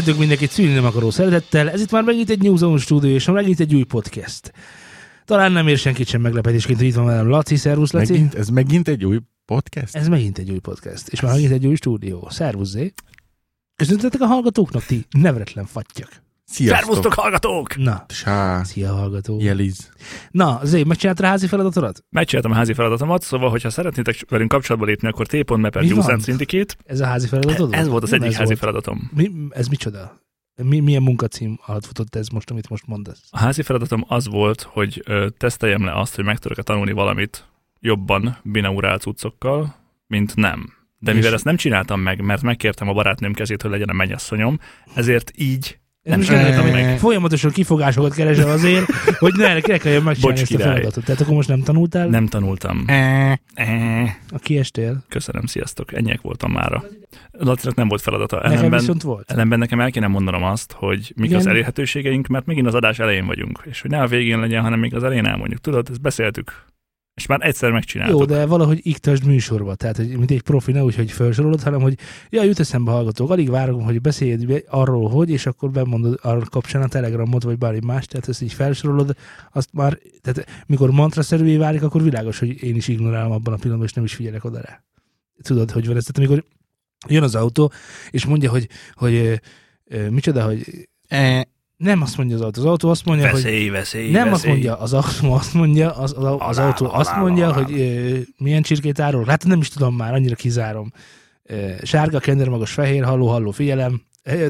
Köszöntök mindenkit szülni nem akaró szeretettel. Ez itt már megint egy New Zone stúdió, és megint egy új podcast. Talán nem ér senkit sem meglepetésként, hogy itt van velem Laci. Szervusz, Laci. Megint, ez megint egy új podcast? Ez megint egy új podcast, és már megint egy új stúdió. Szervusz, Zé. Köszöntetek a hallgatóknak, ti neveretlen fattyak. Sziasztok! Szervusztok, hallgatók! Na, Sá, szia hallgató. jeliz. Na, Zé, megcsináltad a házi feladatodat? Megcsináltam a házi feladatomat, szóval, hogyha szeretnétek velünk kapcsolatba lépni, akkor t.me per Syndicate. Ez a házi feladatod? Ez volt az Nem egyik házi volt. feladatom. Mi, ez micsoda? Mi, milyen munkacím alatt futott ez most, amit most mondasz? A házi feladatom az volt, hogy ö, teszteljem le azt, hogy meg tudok-e tanulni valamit jobban binaurál cuccokkal, mint nem. De mivel És- ezt nem csináltam meg, mert megkértem a barátnőm kezét, hogy legyen a mennyasszonyom, ezért így Nem nem- meg. Folyamatosan kifogásokat keresel azért, hogy ne, ne kelljen megcsinálni Bocs, ezt a feladatot. Tehát akkor most nem tanultál? nem tanultam. A kiestél? Köszönöm, sziasztok. Ennyiek voltam mára. Lacinak nem volt feladata. Nekem Ellenben, viszont volt. ellenben nekem el kéne mondanom azt, hogy mik Igen. az elérhetőségeink, mert megint az adás elején vagyunk. És hogy ne a végén legyen, hanem még az elején elmondjuk. Tudod, ezt beszéltük. És már egyszer megcsináltuk. Jó, de valahogy iktasd műsorba. Tehát, hogy mint egy profi, ne úgy, hogy felsorolod, hanem, hogy ja, jut eszembe hallgatók, alig várom, hogy beszéljed be arról, hogy, és akkor bemondod arra kapcsán a telegramot, vagy bármi más, tehát ezt így felsorolod, azt már, tehát mikor mantraszerűvé válik, akkor világos, hogy én is ignorálom abban a pillanatban, és nem is figyelek oda rá. Tudod, hogy van ez? Tehát amikor jön az autó, és mondja, hogy, hogy ö, micsoda, hogy eh, nem azt mondja az autó, az autó azt mondja, hogy Veszély, veszély, nem veszély. azt mondja, az autó azt mondja, az, az, az Alá, autó azt alá, mondja, alá. hogy ö, milyen csirkét árul. Hát nem is tudom már, annyira kizárom. Ö, sárga, kendermagos, fehér, halló, halló, figyelem.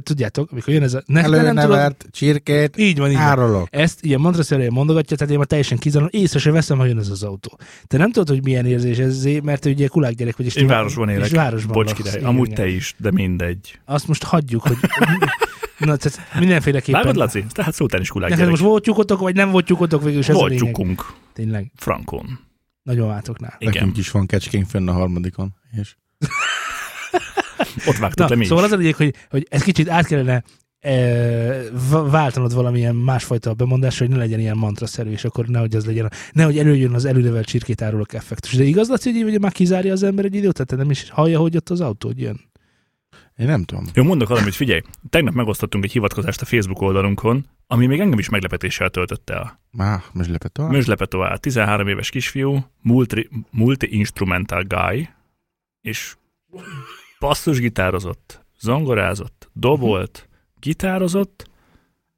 Tudjátok, amikor jön ez a... Ne, ne, nem tudod, előnevert csirkét így van, így van. árulok. Ezt ilyen mantraszerűen mondogatja, tehát én már teljesen kizárom, észre se veszem, ha jön ez az autó. Te nem tudod, hogy milyen érzés ez, mert te ugye kulák gyerek vagy. És Én városban élek. És városban Bocs, laksz. Amúgy te is, de mindegy. Azt most hagyjuk, hogy... Na, tehát mindenféleképpen... Vágod, Laci? Tehát szóltál is kulák Neked most volt tyúkotok, vagy nem volt tyúkotok végül is ez Volt lényeg. tyukunk. Tényleg, Frankon. nagyon váltoknál. Igen. Nekünk is van kecskénk fönn a harmadikon. És Ott vágtuk Na, le mi szóval is. az a lényeg, hogy, hogy ezt kicsit át kellene e, váltanod valamilyen másfajta bemondásra, hogy ne legyen ilyen mantraszerű, és akkor nehogy az legyen, nehogy előjön az előrevel csirkét árulok effektus. De igaz, Laci, hogy így, már kizárja az ember egy időt, tehát te nem is hallja, hogy ott az autó hogy jön. Én nem tudom. Jó, mondok valamit, figyelj. Tegnap megosztottunk egy hivatkozást a Facebook oldalunkon, ami még engem is meglepetéssel töltött el. Má, tovább? Mözslepetoá, 13 éves kisfiú, multi, multi-instrumental guy, és basszusgitározott, zongorázott, dobolt, gitározott,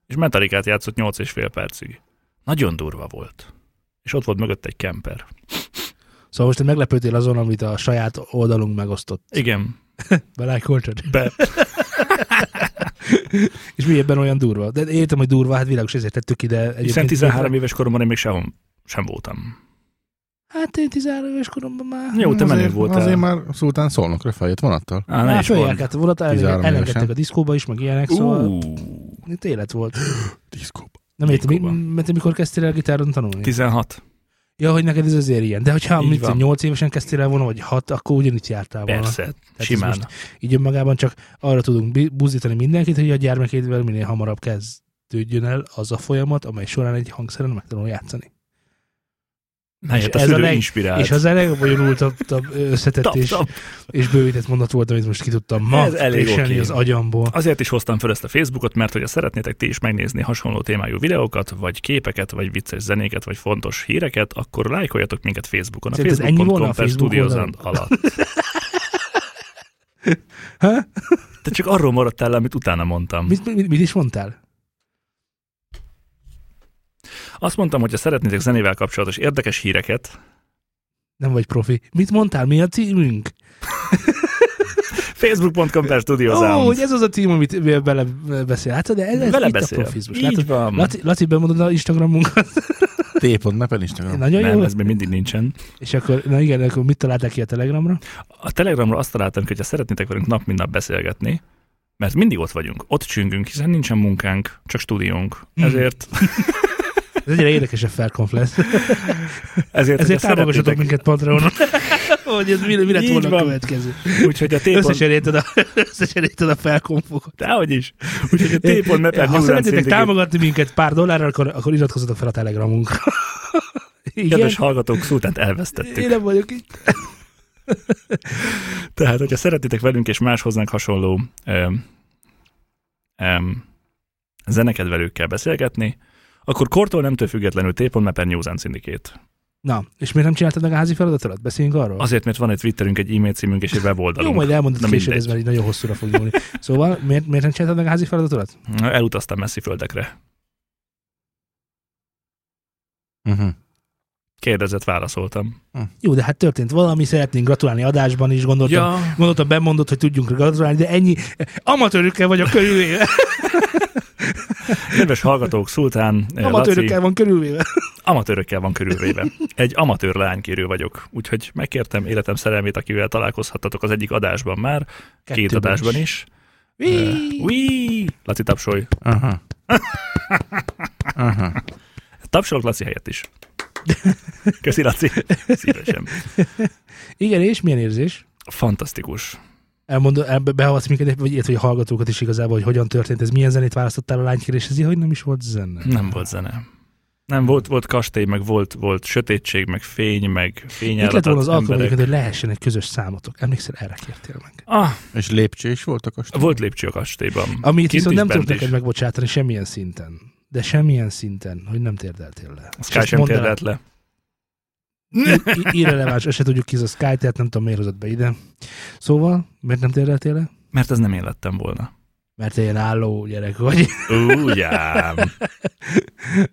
és metalikát játszott 8 és fél percig. Nagyon durva volt. És ott volt mögött egy kemper. Szóval most te meglepődtél azon, amit a saját oldalunk megosztott. Igen, Belájkoltad? be, És mi ebben olyan durva? De értem, hogy durva, hát világos, ezért tettük ide. hiszen Egyébként 13 éves koromban én még sehol sem voltam. Hát én 13 éves koromban már... Jó, te menő azért, voltál. Azért már szultán szólnokra feljött vonattal. Á, ne följárkált, volt, 13 elengedtek a diszkóba is, meg ilyenek, szóval Ú, itt élet volt. Diszkóba. Nem értem, mert mikor kezdtél el gitáron tanulni? 16. Ja, hogy neked ez azért ilyen. De hogyha mit, van. 8 évesen kezdtél el volna, vagy 6, akkor ugyanitt jártál volna. Persze, ez simán. most- Így önmagában csak arra tudunk buzdítani mindenkit, hogy a gyermekédvel minél hamarabb kezdődjön el az a folyamat, amely során egy hangszeren megtanul játszani. Na, és ez a leg- inspirált. És az a legbonyolultabb tabb összetett Tap, és, tap. és bővített mondat volt, amit most ki tudtam ma Ez elég oké. az agyamból. Azért is hoztam fel ezt a Facebookot, mert hogyha szeretnétek ti is megnézni hasonló témájú videókat, vagy képeket, vagy vicces zenéket, vagy fontos híreket, akkor lájkoljatok minket Facebookon. A facebook.com per oldalon? alatt. Te csak arról maradtál amit utána mondtam. Mit, mit, mit is mondtál? Azt mondtam, hogy ha szeretnétek zenével kapcsolatos érdekes híreket, Nem vagy profi. Mit mondtál? Mi a címünk? facebook.com per Ó, hogy ez az a cím, amit bele beszél. Hát, de ez, ez Vele itt a beszél. profizmus. Így Látod, van. Laci, Laci bemondod a Instagramunkat. T.Nepel Instagram. Nagyon Nem, jó. ez még mindig nincsen. És akkor, na igen, akkor mit találták ki a Telegramra? A Telegramra azt találtam, hogy ha szeretnétek velünk nap mint nap beszélgetni, mert mindig ott vagyunk, ott csüngünk, hiszen nincsen munkánk, csak stúdiónk. Hmm. Ezért, Ez egyre érdekesebb felkonf lesz. ezért, Ezért támogassatok minket Patreonon. hogy ez mi, mi lett volna a következő. Úgyhogy a t Összecserélted a, összecserélted a felkonfokat. Dehogy is. Úgyhogy a t.me Ha szeretnétek támogatni minket pár dollárral, akkor, akkor iratkozzatok fel a Telegramunkra. Igen? Kedves hallgatók, szultánt elvesztettük. Én nem vagyok itt. Tehát, hogyha szeretnétek velünk és más hozzánk hasonló ö, em, zenekedvelőkkel beszélgetni, akkor kortól nemtől függetlenül t.me News and Syndicate. Na, és miért nem csináltad meg a házi feladatodat? Beszéljünk arról? Azért, mert van egy Twitterünk, egy e-mail címünk és egy weboldalunk. Jó, majd elmondod Na később, ez már így nagyon hosszúra fog nyúlni. Szóval, miért, miért nem csináltad meg a házi feladatodat? Elutaztam messzi földekre. Uh-huh. Kérdezett, válaszoltam. Jó, de hát történt valami, szeretnénk gratulálni adásban is, gondoltam. Ja, Gondoltam, bemondod, hogy tudjunk gratulálni, de ennyi amatőrökkel vagyok körülvéve. kedves hallgatók, Szultán, eh, Amatőrökkel Laci, van körülvéve. amatőrökkel van körülvéve. Egy amatőr lánykérő vagyok, úgyhogy megkértem életem szerelmét, akivel találkozhattatok az egyik adásban már, két Kettőben adásban is. is. Whee! Ui! Laci tapsolj. Aha. Aha. Tapsolok Laci helyett is. Köszi, Laci. Szívesen. Igen, és milyen érzés? Fantasztikus. Elmondod, el, behatsz minket, vagy ilyet, hogy a hallgatókat is igazából, hogy hogyan történt ez, milyen zenét választottál a lánykéréshez, hogy nem is volt zene. Nem volt zene. Nem, volt, volt kastély, meg volt, volt sötétség, meg fény, meg Itt lett volna az alkalom, hogy lehessen egy közös számotok. Emlékszel, erre kértél meg. Ah, És lépcső is volt a kastély? volt lépcső a kastélyban. Amit Kint viszont is, nem tudok neked megbocsátani semmilyen szinten. De semmilyen szinten, hogy nem térdeltél le. A És Sky ezt sem térdelt le. Irreleváns, se tudjuk ki ez a Sky, tehát nem tudom, miért hozott be ide. Szóval, miért nem térdeltél le? Mert ez nem én lettem volna. Mert ilyen álló gyerek vagy. Ugyám.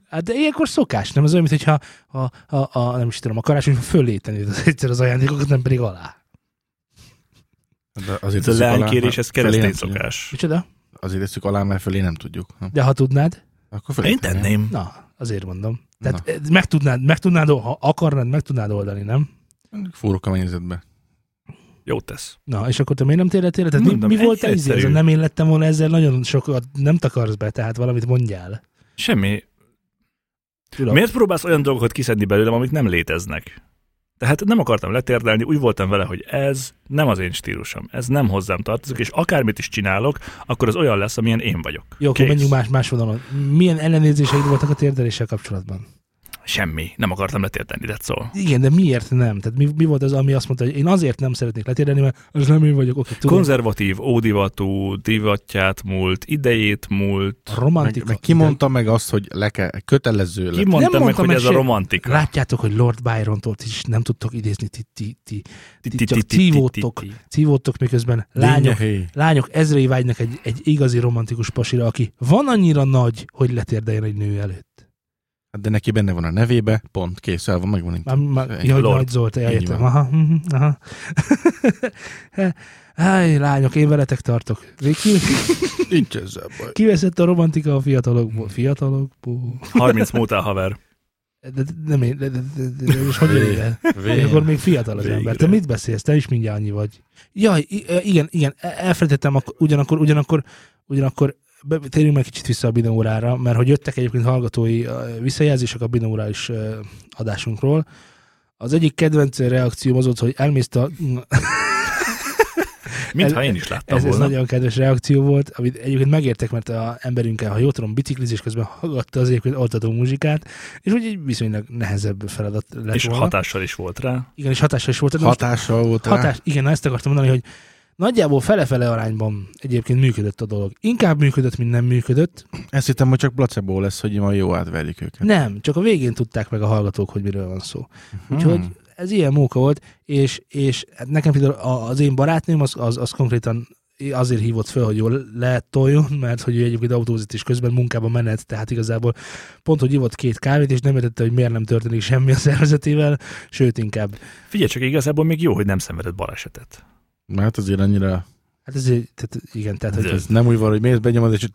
Hát de ilyenkor szokás, nem? Ez olyan, mintha ha, ha, ha, nem is tudom, a karácsonyfa fölé tenni az egyszer az ajándékokat, nem pedig alá. De azért Ez a mert ez keresztény szokás. Micsoda? Azért tesszük alá, mert fölé nem tudjuk. Nem? De ha tudnád, Akkor fölé Én tenném. na, azért mondom. Tehát eh, meg tudnád, meg tudnád, ha akarnád, meg tudnád oldani, nem? Fúrok a mennyezetbe. Jót tesz. Na, és akkor te miért nem térdetél? le? Tehát mi, Mondom, mi volt ez? nem én lettem volna ezzel nagyon sokat nem takarsz be, tehát valamit mondjál. Semmi. Tudom. Miért próbálsz olyan dolgokat kiszedni belőlem, amik nem léteznek? Tehát nem akartam letérdelni, úgy voltam vele, hogy ez nem az én stílusom, ez nem hozzám tartozik, és akármit is csinálok, akkor az olyan lesz, amilyen én vagyok. Jó, akkor Kész. menjünk más, más vonalon. Milyen ellenérzéseid voltak a térdeléssel kapcsolatban? Semmi. Nem akartam letérdelni, de szól. Igen, de miért nem? Tehát mi, mi volt az, ami azt mondta, hogy én azért nem szeretnék letérdelni, mert az nem én vagyok. Oké, tudom. Konzervatív, ódivatú, divatját múlt, idejét múlt. A Meg, romantika. meg ki mondta meg azt, hogy le kell, kötelező Ki lett. mondta meg, mondtam hogy ez a romantika? Látjátok, hogy Lord Byron-tól is nem tudtok idézni, ti, ti, ti, ti, Ti- csak cívódtok, cívódtok, miközben lányok, lányok ezrei vágynak egy, egy igazi romantikus pasira, aki van annyira nagy, hogy letérdeljen egy nő előtt. Hát De neki benne van a nevébe, pont, kész, el van, megvan. Már, már, ja, hogy. Nagy Zolt, van. Aha, mhm, aha. Háj, lányok, én veletek tartok. Ki, Nincs ezzel baj. kiveszett a romantika a fiatalokból? Fiatalokból? 30 múltál haver. De, de, nem én, de, de, de, de, de most hogy ide? Akkor még fiatal az Végre. ember. Te mit beszélsz? Te is mindjárt annyi vagy. Jaj, igen, igen, e- elfelejtettem, akkor, ugyanakkor, ugyanakkor, ugyanakkor térjünk meg kicsit vissza a binórára, mert hogy jöttek egyébként hallgatói visszajelzések a binórális adásunkról. Az egyik kedvenc reakcióm az volt, hogy elmész a... Mintha én is láttam Ez, ez volna. nagyon kedves reakció volt, amit egyébként megértek, mert a emberünkkel, ha jól tudom, biciklizés közben hallgatta az egyébként oltató muzsikát, és úgy egy viszonylag nehezebb feladat lett És volna. hatással is volt rá. Igen, és hatással is volt. De most- Hatással volt rá. Hatás, igen, na ezt akartam mondani, hogy nagyjából fele-fele arányban egyébként működött a dolog. Inkább működött, mint nem működött. Ezt hittem, hogy csak placebo lesz, hogy majd jó átverjük őket. Nem, csak a végén tudták meg a hallgatók, hogy miről van szó. Úgyhogy Hmm. ez ilyen móka volt, és, és nekem például a- az én barátnőm az, az, az konkrétan azért hívott föl, hogy jól letoljon, mert hogy ő egyébként autózít is közben munkába menet, tehát igazából pont, hogy ivott két kávét, és nem értette, hogy miért nem történik semmi a szervezetével, sőt inkább. Figyelj csak, igazából még jó, hogy nem szenvedett balesetet. Mert azért annyira, Hát ez, tehát, igen, tehát, hogy ez nem úgy van, hogy mész, benyomod, és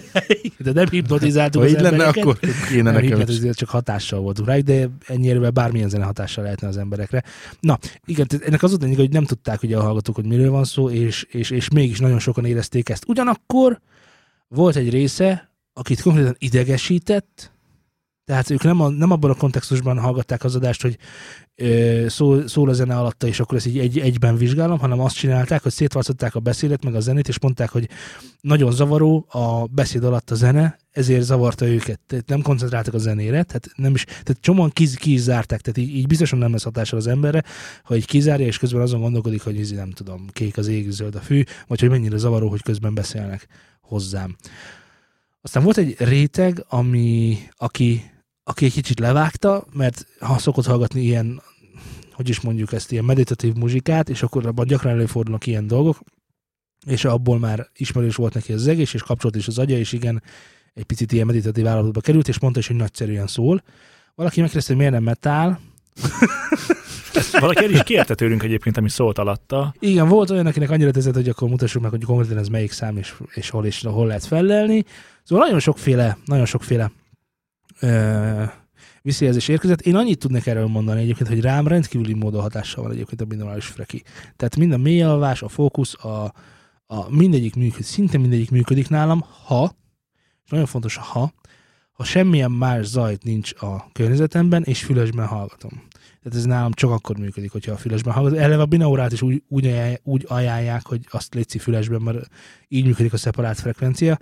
de nem hipnotizáltuk ha az így lenne, embereket. akkor kéne nem, nekem. is. hipnotizáltuk, csak hatással voltunk rá, de ennyire bármilyen zene hatással lehetne az emberekre. Na, igen, tehát ennek az volt lényeg, hogy nem tudták ugye a hallgatók, hogy miről van szó, és, és, és mégis nagyon sokan érezték ezt. Ugyanakkor volt egy része, akit konkrétan idegesített, Tehát ők nem, a, nem abban a kontextusban hallgatták az adást, hogy szól, szól a zene alatta, és akkor ezt így egy, egyben vizsgálom, hanem azt csinálták, hogy szétvarcották a beszédet, meg a zenét, és mondták, hogy nagyon zavaró a beszéd alatt a zene, ezért zavarta őket. Tehát nem koncentráltak a zenére, tehát nem is, tehát csomóan ki, ki tehát így, így biztosan nem lesz hatással az emberre, ha így kizárja, és közben azon gondolkodik, hogy ez nem tudom, kék az ég, zöld a fű, vagy hogy mennyire zavaró, hogy közben beszélnek hozzám. Aztán volt egy réteg, ami, aki, aki egy kicsit levágta, mert ha szokott hallgatni ilyen, hogy is mondjuk ezt, ilyen meditatív muzsikát, és akkor abban gyakran előfordulnak ilyen dolgok, és abból már ismerős volt neki az egész, és kapcsolat is az agya, és igen, egy picit ilyen meditatív állapotba került, és mondta is, hogy nagyszerűen szól. Valaki megkérdezte, hogy miért nem metál. Ezt valaki el is kérte tőlünk egyébként, ami szólt alatta. Igen, volt olyan, akinek annyira tetszett, hogy akkor mutassuk meg, hogy konkrétan ez melyik szám, és, és hol, és hol lehet fellelni. Szóval nagyon sokféle, nagyon sokféle ö, visszajelzés érkezett. Én annyit tudnék erről mondani egyébként, hogy rám rendkívüli módon hatással van egyébként a minimális freki. Tehát mind a mély alvás, a fókusz, a, a mindegyik működik, szinte mindegyik működik nálam, ha, és nagyon fontos a ha, ha semmilyen más zajt nincs a környezetemben, és fülesben hallgatom. Tehát ez nálam csak akkor működik, hogyha a fülesben hallgatom. Eleve a binaurát is úgy, úgy, ajánlják, úgy ajánlják, hogy azt létszi fülesben, mert így működik a szeparált frekvencia.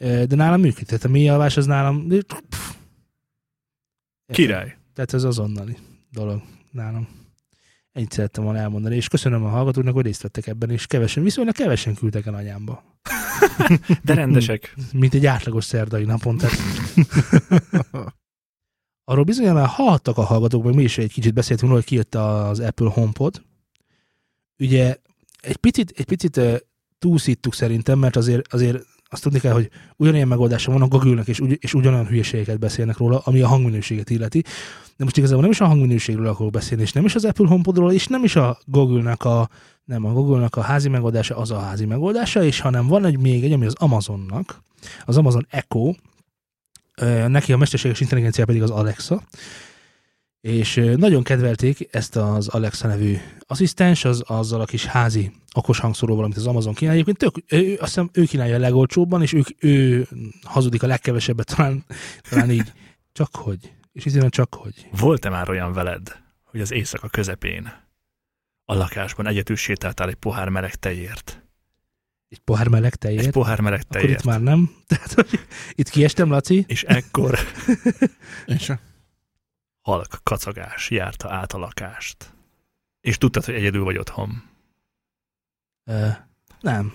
De nálam működik. Tehát a mély alvás az nálam... Pff. Király. Tehát ez azonnali dolog nálam. Ennyit szerettem volna elmondani, és köszönöm a hallgatóknak, hogy részt vettek ebben, és kevesen, viszonylag kevesen küldtek el anyámba. De rendesek. Mint egy átlagos szerdai napon. Tehát... Arról bizonyára már hallhattak a hallgatók, meg mi is egy kicsit beszéltünk róla, hogy kijött az Apple HomePod. Ugye egy picit, egy picit túlszíttuk szerintem, mert azért, azért azt tudni kell, hogy ugyanilyen megoldása van a Google-nek, és, ugy, és ugyanolyan hülyeségeket beszélnek róla, ami a hangminőséget illeti. De most igazából nem is a hangminőségről akarok beszélni, és nem is az Apple HomePodról, és nem is a Google-nek a, nem a Google-nak a házi megoldása az a házi megoldása, és hanem van egy még egy, ami az Amazonnak, az Amazon Echo, neki a mesterséges intelligencia pedig az Alexa, és nagyon kedvelték ezt az Alexa nevű asszisztens, az, azzal a kis házi okos hangszóróval, amit az Amazon kínál. Egyébként tök, ő, azt hiszem ő kínálja a legolcsóbban, és ők, ő hazudik a legkevesebbet, talán, talán így. Csak hogy. És így csak hogy. Volt-e már olyan veled, hogy az éjszaka közepén a lakásban egyetül sétáltál egy pohár meleg tejért? Egy pohár meleg Egy tejért. pohár meleg Akkor itt tejért. már nem. Tehát, hogy itt kiestem, Laci. És ekkor És halk kacagás járta át a lakást. És tudtad, hogy egyedül vagy otthon. Ö, nem.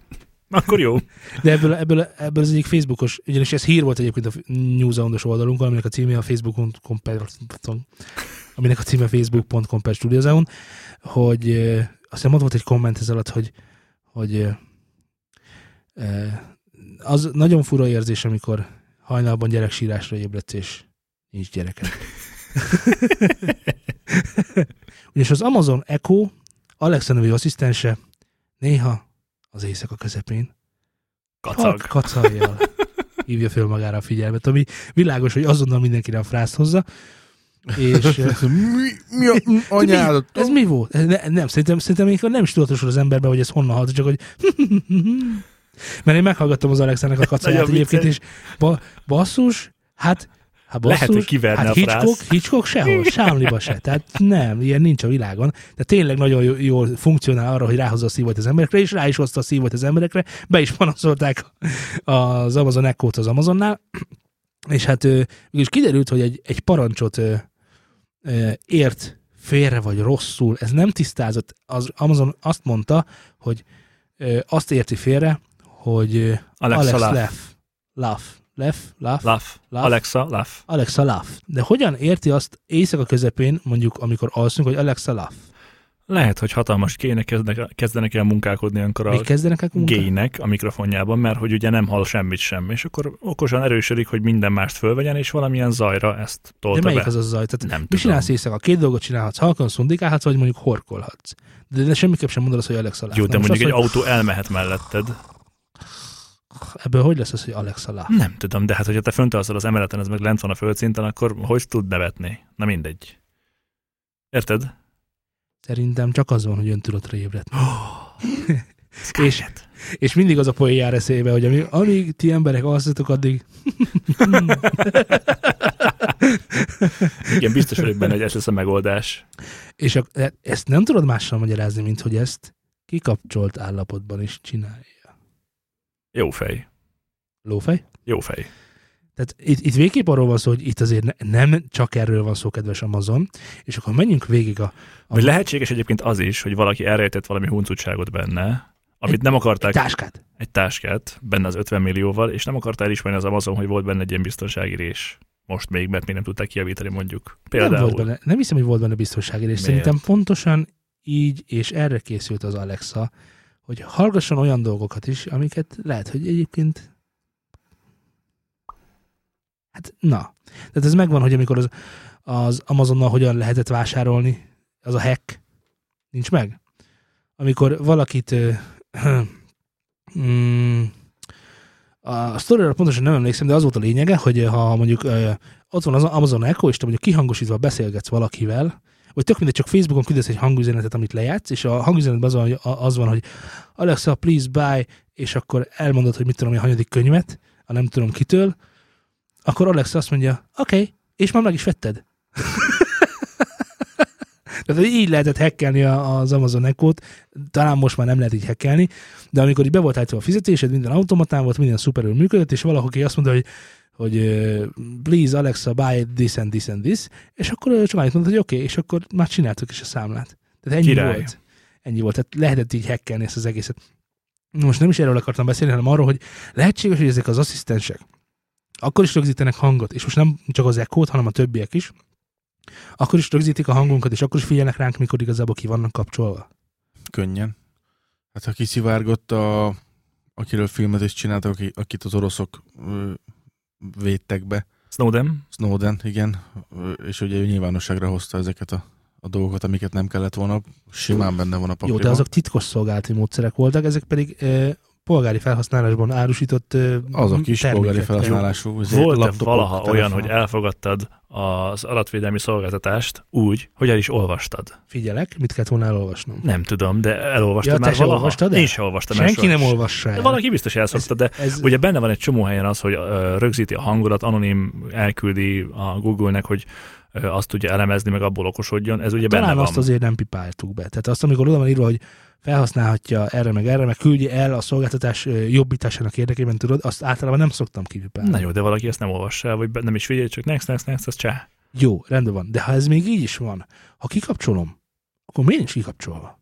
Akkor jó. De ebből, ebből, ebből az egyik Facebookos, ugyanis ez hír volt egyébként a Newsoundos oldalunkon, aminek a címe a facebook.com per, aminek a címe facebook.com per hogy ö, aztán ott volt egy komment ez alatt, hogy, hogy az nagyon fura érzés, amikor hajnalban gyereksírásra ébredsz, és nincs gyereked. Ugyanis az Amazon Echo Alexa nevű asszisztense néha az éjszaka közepén Kacag. Halk kacajjal hívja föl magára a figyelmet, ami világos, hogy azonnal mindenkire a frászt hozza. És mi, mi a anyádat? ez mi volt? Ez Ne, nem, szerintem, szerintem nem is tudatosul az emberben, hogy ez honnan halt, csak hogy mert én meghallgattam az Alexának a kacaját egyébként, és ba, basszus, hát Hát basszus, Lehet, hogy kiverne hát a frász. Hitchcock, Hitchcock sehol, sámliba se. Tehát nem, ilyen nincs a világon. De tényleg nagyon jó- jól funkcionál arra, hogy ráhozza a szívót az emberekre, és rá is hozta a szívót az emberekre. Be is panaszolták az Amazon Echo-t az Amazonnál. És hát mégis kiderült, hogy egy, egy parancsot ért félre vagy rosszul. Ez nem tisztázott. Az Amazon azt mondta, hogy azt érti félre, hogy ö, Alexa Alex laugh. Leff. Leff? Laugh? Laugh. Laugh? Alexa, laugh. Alexa laugh. De hogyan érti azt éjszaka közepén, mondjuk amikor alszunk, hogy Alexa laugh? Lehet, hogy hatalmas kéne kezdenek, kezdenek el munkálkodni olyankor a kezdenek el gének a mikrofonjában, mert hogy ugye nem hall semmit sem, és akkor okosan erősödik, hogy minden mást fölvegyen, és valamilyen zajra ezt De tolta melyik be. az a zaj? Tehát Nem mi tudom. csinálsz éjszaka? Két dolgot csinálhatsz. Halkan szundikálhatsz, vagy mondjuk horkolhatsz. De, de semmiképp sem mondod azt, hogy Alexa. Jó, de mondjuk egy autó elmehet melletted. Ebből hogy lesz az, hogy Alexa laugh? Nem tudom, de hát hogyha te fönt alszol az emeleten, ez meg lent van a földszinten, akkor hogy tud nevetni? Na mindegy. Érted? Szerintem csak az van, hogy öntudatra ébredt. és, És mindig az a poén jár eszébe, hogy ami, amíg ti emberek alszatok, addig... Igen, biztos vagyok benne, hogy ez lesz a megoldás. És a, ezt nem tudod mással magyarázni, mint hogy ezt kikapcsolt állapotban is csinálja. Jó fej. Lófej? Jó fej. Tehát itt, itt végképp arról van szó, hogy itt azért ne, nem csak erről van szó, kedves Amazon, és akkor menjünk végig a... a Vagy lehetséges egyébként az is, hogy valaki elrejtett valami huncutságot benne, amit nem akarták, egy táskát. egy táskát benne az 50 millióval, és nem akarta elismerni az Amazon, hogy volt benne egy ilyen biztonsági rés. Most még, mert még nem tudták kijavítani mondjuk. Például. Nem, volt benne, nem hiszem, hogy volt benne biztonsági rész. Miért? Szerintem pontosan így, és erre készült az Alexa, hogy hallgasson olyan dolgokat is, amiket lehet, hogy egyébként hát na. Tehát ez megvan, hogy amikor az, az Amazonnal hogyan lehetett vásárolni, az a hack, nincs meg? Amikor valakit ö, mm, a sztoriról pontosan nem emlékszem, de az volt a lényege, hogy ha mondjuk ö, ott van az Amazon Echo, és te mondjuk kihangosítva beszélgetsz valakivel, vagy tök mindegy, csak Facebookon küldesz egy hangüzenetet, amit lejátsz, és a hangüzenetben az van, az van, hogy Alexa, please buy, és akkor elmondod, hogy mit tudom, a hanyadik könyvet, a nem tudom kitől, akkor Alexa azt mondja, oké, okay, és már meg is vetted. Tehát így lehetett hackelni a- az Amazon Echo-t, talán most már nem lehet így hackelni, de amikor így be volt állítva a fizetésed, minden automatán volt, minden szuperül működött, és valaki azt mondta, hogy hogy please Alexa buy this and this and this, és akkor csak annyit mondta, hogy oké, okay, és akkor már csináltuk is a számlát. Tehát ennyi Király. volt. Ennyi volt. Tehát lehetett így hackelni ezt az egészet. Most nem is erről akartam beszélni, hanem arról, hogy lehetséges, hogy ezek az asszisztensek akkor is rögzítenek hangot, és most nem csak az echo hanem a többiek is, akkor is rögzítik a hangunkat, és akkor is figyelnek ránk, mikor igazából ki vannak kapcsolva. Könnyen. Hát ha kiszivárgott a, akiről filmet is csináltak, aki, akit az oroszok ö, védtek be, Snowden? Snowden, igen, ö, és ugye ő nyilvánosságra hozta ezeket a, a dolgokat, amiket nem kellett volna, simán benne van a Jó, pakliban. de azok titkos szolgálati módszerek voltak, ezek pedig e, polgári felhasználásban árusított Azok is polgári felhasználású. Volt-e laptopok, valaha olyan, telefonok. hogy elfogadtad az adatvédelmi szolgáltatást úgy, hogy el is olvastad? Figyelek, mit kellett volna elolvasnom. Nem tudom, de elolvastad Ja, te már se valaha? olvastad el? Én sem olvastam el Senki soha. nem olvassa De el. valaki biztos elszokta, de ez, ugye benne van egy csomó helyen az, hogy rögzíti a hangodat, anonim elküldi a Google-nek, hogy azt tudja elemezni, meg abból okosodjon. Ez ugye talán benne azt van. azért nem pipáltuk be. Tehát azt, amikor oda van írva, hogy felhasználhatja erre meg erre, meg küldje el a szolgáltatás jobbításának érdekében, tudod, azt általában nem szoktam kipipálni. Na jó, de valaki ezt nem olvassa el, vagy nem is figyelj, csak next, next, next, az csá. Jó, rendben van. De ha ez még így is van, ha kikapcsolom, akkor miért nincs kikapcsolva?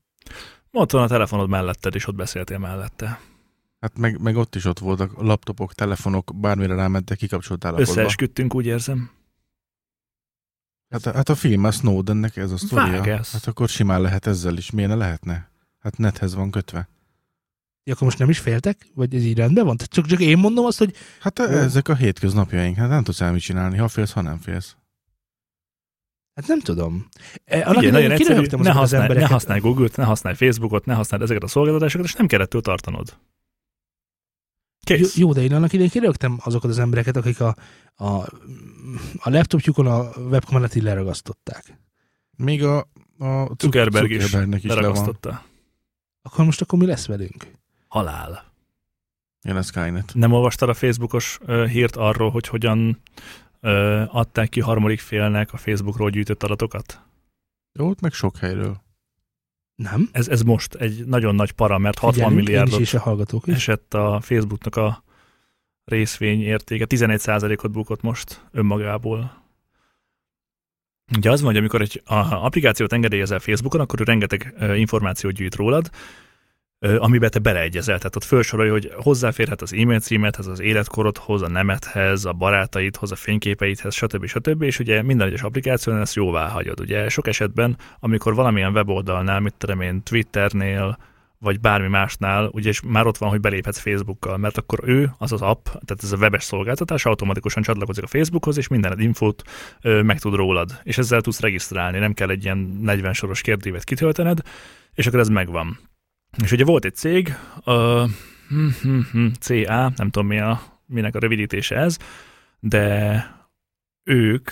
Ott van a telefonod melletted, és ott beszéltél mellette. Hát meg, meg ott is ott voltak laptopok, telefonok, bármire rámentek, kikapcsolt állapotba. Összeesküdtünk, úgy érzem. Hát, hát a film a Snowdennek ez a sztoria. Hát akkor simán lehet ezzel is. Miért ne lehetne? Hát nethez van kötve. Ja, akkor most nem is féltek? Vagy ez így rendben van? Tehát csak, csak én mondom azt, hogy Hát Jó. ezek a hétköznapjaink. Hát nem tudsz el mit csinálni, ha félsz, ha nem félsz. hát nem tudom. E, Ugye, nagyon egyszerű, ne használj, ne használj Google-t, ne használj Facebookot, ne használd ezeket a szolgáltatásokat, és nem kell ettől tartanod. Jó, Kész. jó, de én annak idején kirögtem azokat az embereket, akik a, a, a laptopjukon a webkamerát így leragasztották. Még a, a Zuckerberg is Zuckerbergnek is le van. Akkor most akkor mi lesz velünk? Halál. Jön a Skynet. Nem olvastad a Facebookos hírt arról, hogy hogyan ö, adták ki harmadik félnek a Facebookról gyűjtött adatokat? Jó, ott meg sok helyről. Nem? Ez, ez most egy nagyon nagy para, mert 60 Figyelünk, milliárdot Én is, és a is. esett a Facebooknak a részvény értéke. 11%-ot bukott most önmagából. Ugye az van, hogy amikor egy applikációt engedélyezel Facebookon, akkor ő rengeteg információt gyűjt rólad, amiben te beleegyezel. Tehát ott felsorolja, hogy hozzáférhet az e-mail címedhez, az életkorodhoz, a nemedhez, a barátaidhoz, a fényképeidhez, stb. stb. És ugye minden egyes applikáción ezt jóvá hagyod. Ugye sok esetben, amikor valamilyen weboldalnál, mit tudom én, Twitternél, vagy bármi másnál, ugye és már ott van, hogy beléphetsz Facebookkal, mert akkor ő, az az app, tehát ez a webes szolgáltatás automatikusan csatlakozik a Facebookhoz, és minden infót ö, meg tud rólad, és ezzel tudsz regisztrálni, nem kell egy ilyen 40 soros kérdévet kitöltened, és akkor ez megvan. És ugye volt egy cég, ö, hm, hm, hm, CA, nem tudom mi a, minek a rövidítése ez, de ők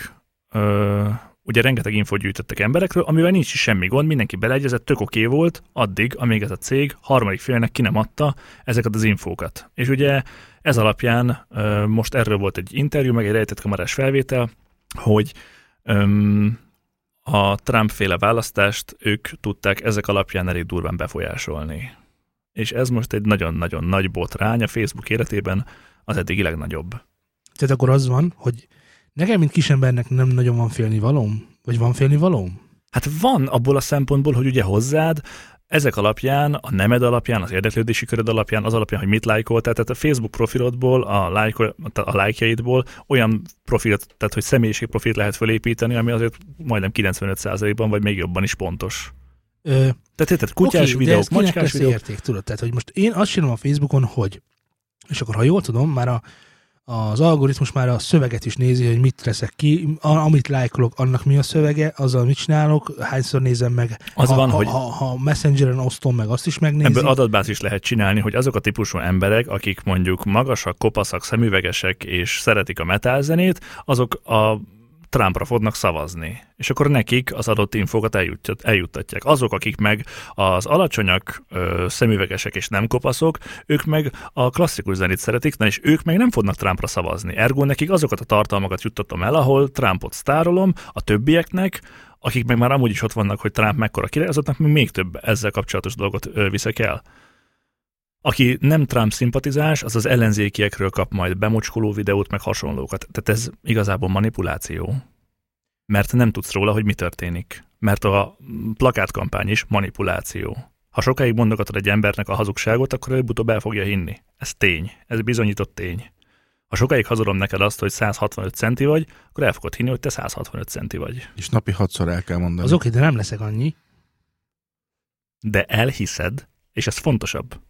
ö, ugye rengeteg infót gyűjtöttek emberekről, amivel nincs is semmi gond, mindenki beleegyezett, tök oké volt, addig, amíg ez a cég harmadik félnek ki nem adta ezeket az infókat. És ugye ez alapján most erről volt egy interjú, meg egy rejtett kamerás felvétel, hogy öm, a Trump-féle választást ők tudták ezek alapján elég durván befolyásolni. És ez most egy nagyon-nagyon nagy botrány a Facebook életében, az eddigi legnagyobb. Tehát akkor az van, hogy nekem, mint kisembernek nem nagyon van félni valóm? Vagy van félni valóm? Hát van abból a szempontból, hogy ugye hozzád ezek alapján, a nemed alapján, az érdeklődési köröd alapján, az alapján, hogy mit lájkoltál, tehát a Facebook profilodból, a, lájkol, a lájkjaidból olyan profilt, tehát hogy személyiség profilt lehet felépíteni, ami azért majdnem 95%-ban, vagy még jobban is pontos. Ö, tehát érted, kutyás okay, videók, macskás videók. érték, tudod? Tehát, hogy most én azt csinálom a Facebookon, hogy és akkor, ha jól tudom, már a, az algoritmus már a szöveget is nézi, hogy mit teszek ki, amit lájkolok, annak mi a szövege, azzal mit csinálok, hányszor nézem meg. Az ha, van, ha, hogy ha, ha messengeren osztom meg, azt is megnézi. Ebből adatbázis lehet csinálni, hogy azok a típusú emberek, akik mondjuk magasak, kopaszak, szemüvegesek és szeretik a metálzenét, azok a Trumpra fognak szavazni. És akkor nekik az adott infókat eljuttatják. Azok, akik meg az alacsonyak, ö, szemüvegesek és nem kopaszok, ők meg a klasszikus zenét szeretik, na és ők meg nem fognak Trumpra szavazni. Ergo nekik azokat a tartalmakat juttatom el, ahol Trumpot sztárolom, a többieknek, akik meg már amúgy is ott vannak, hogy Trump mekkora király, azoknak még, több ezzel kapcsolatos dolgot viszek el. Aki nem Trump szimpatizás, az az ellenzékiekről kap majd bemocskoló videót, meg hasonlókat. Tehát ez igazából manipuláció. Mert nem tudsz róla, hogy mi történik. Mert a plakátkampány is manipuláció. Ha sokáig mondogatod egy embernek a hazugságot, akkor előbb-utóbb el fogja hinni. Ez tény. Ez bizonyított tény. Ha sokáig hazudom neked azt, hogy 165 centi vagy, akkor el fogod hinni, hogy te 165 centi vagy. És napi hatszor el kell mondani. Az oké, de nem leszek annyi. De elhiszed, és ez fontosabb.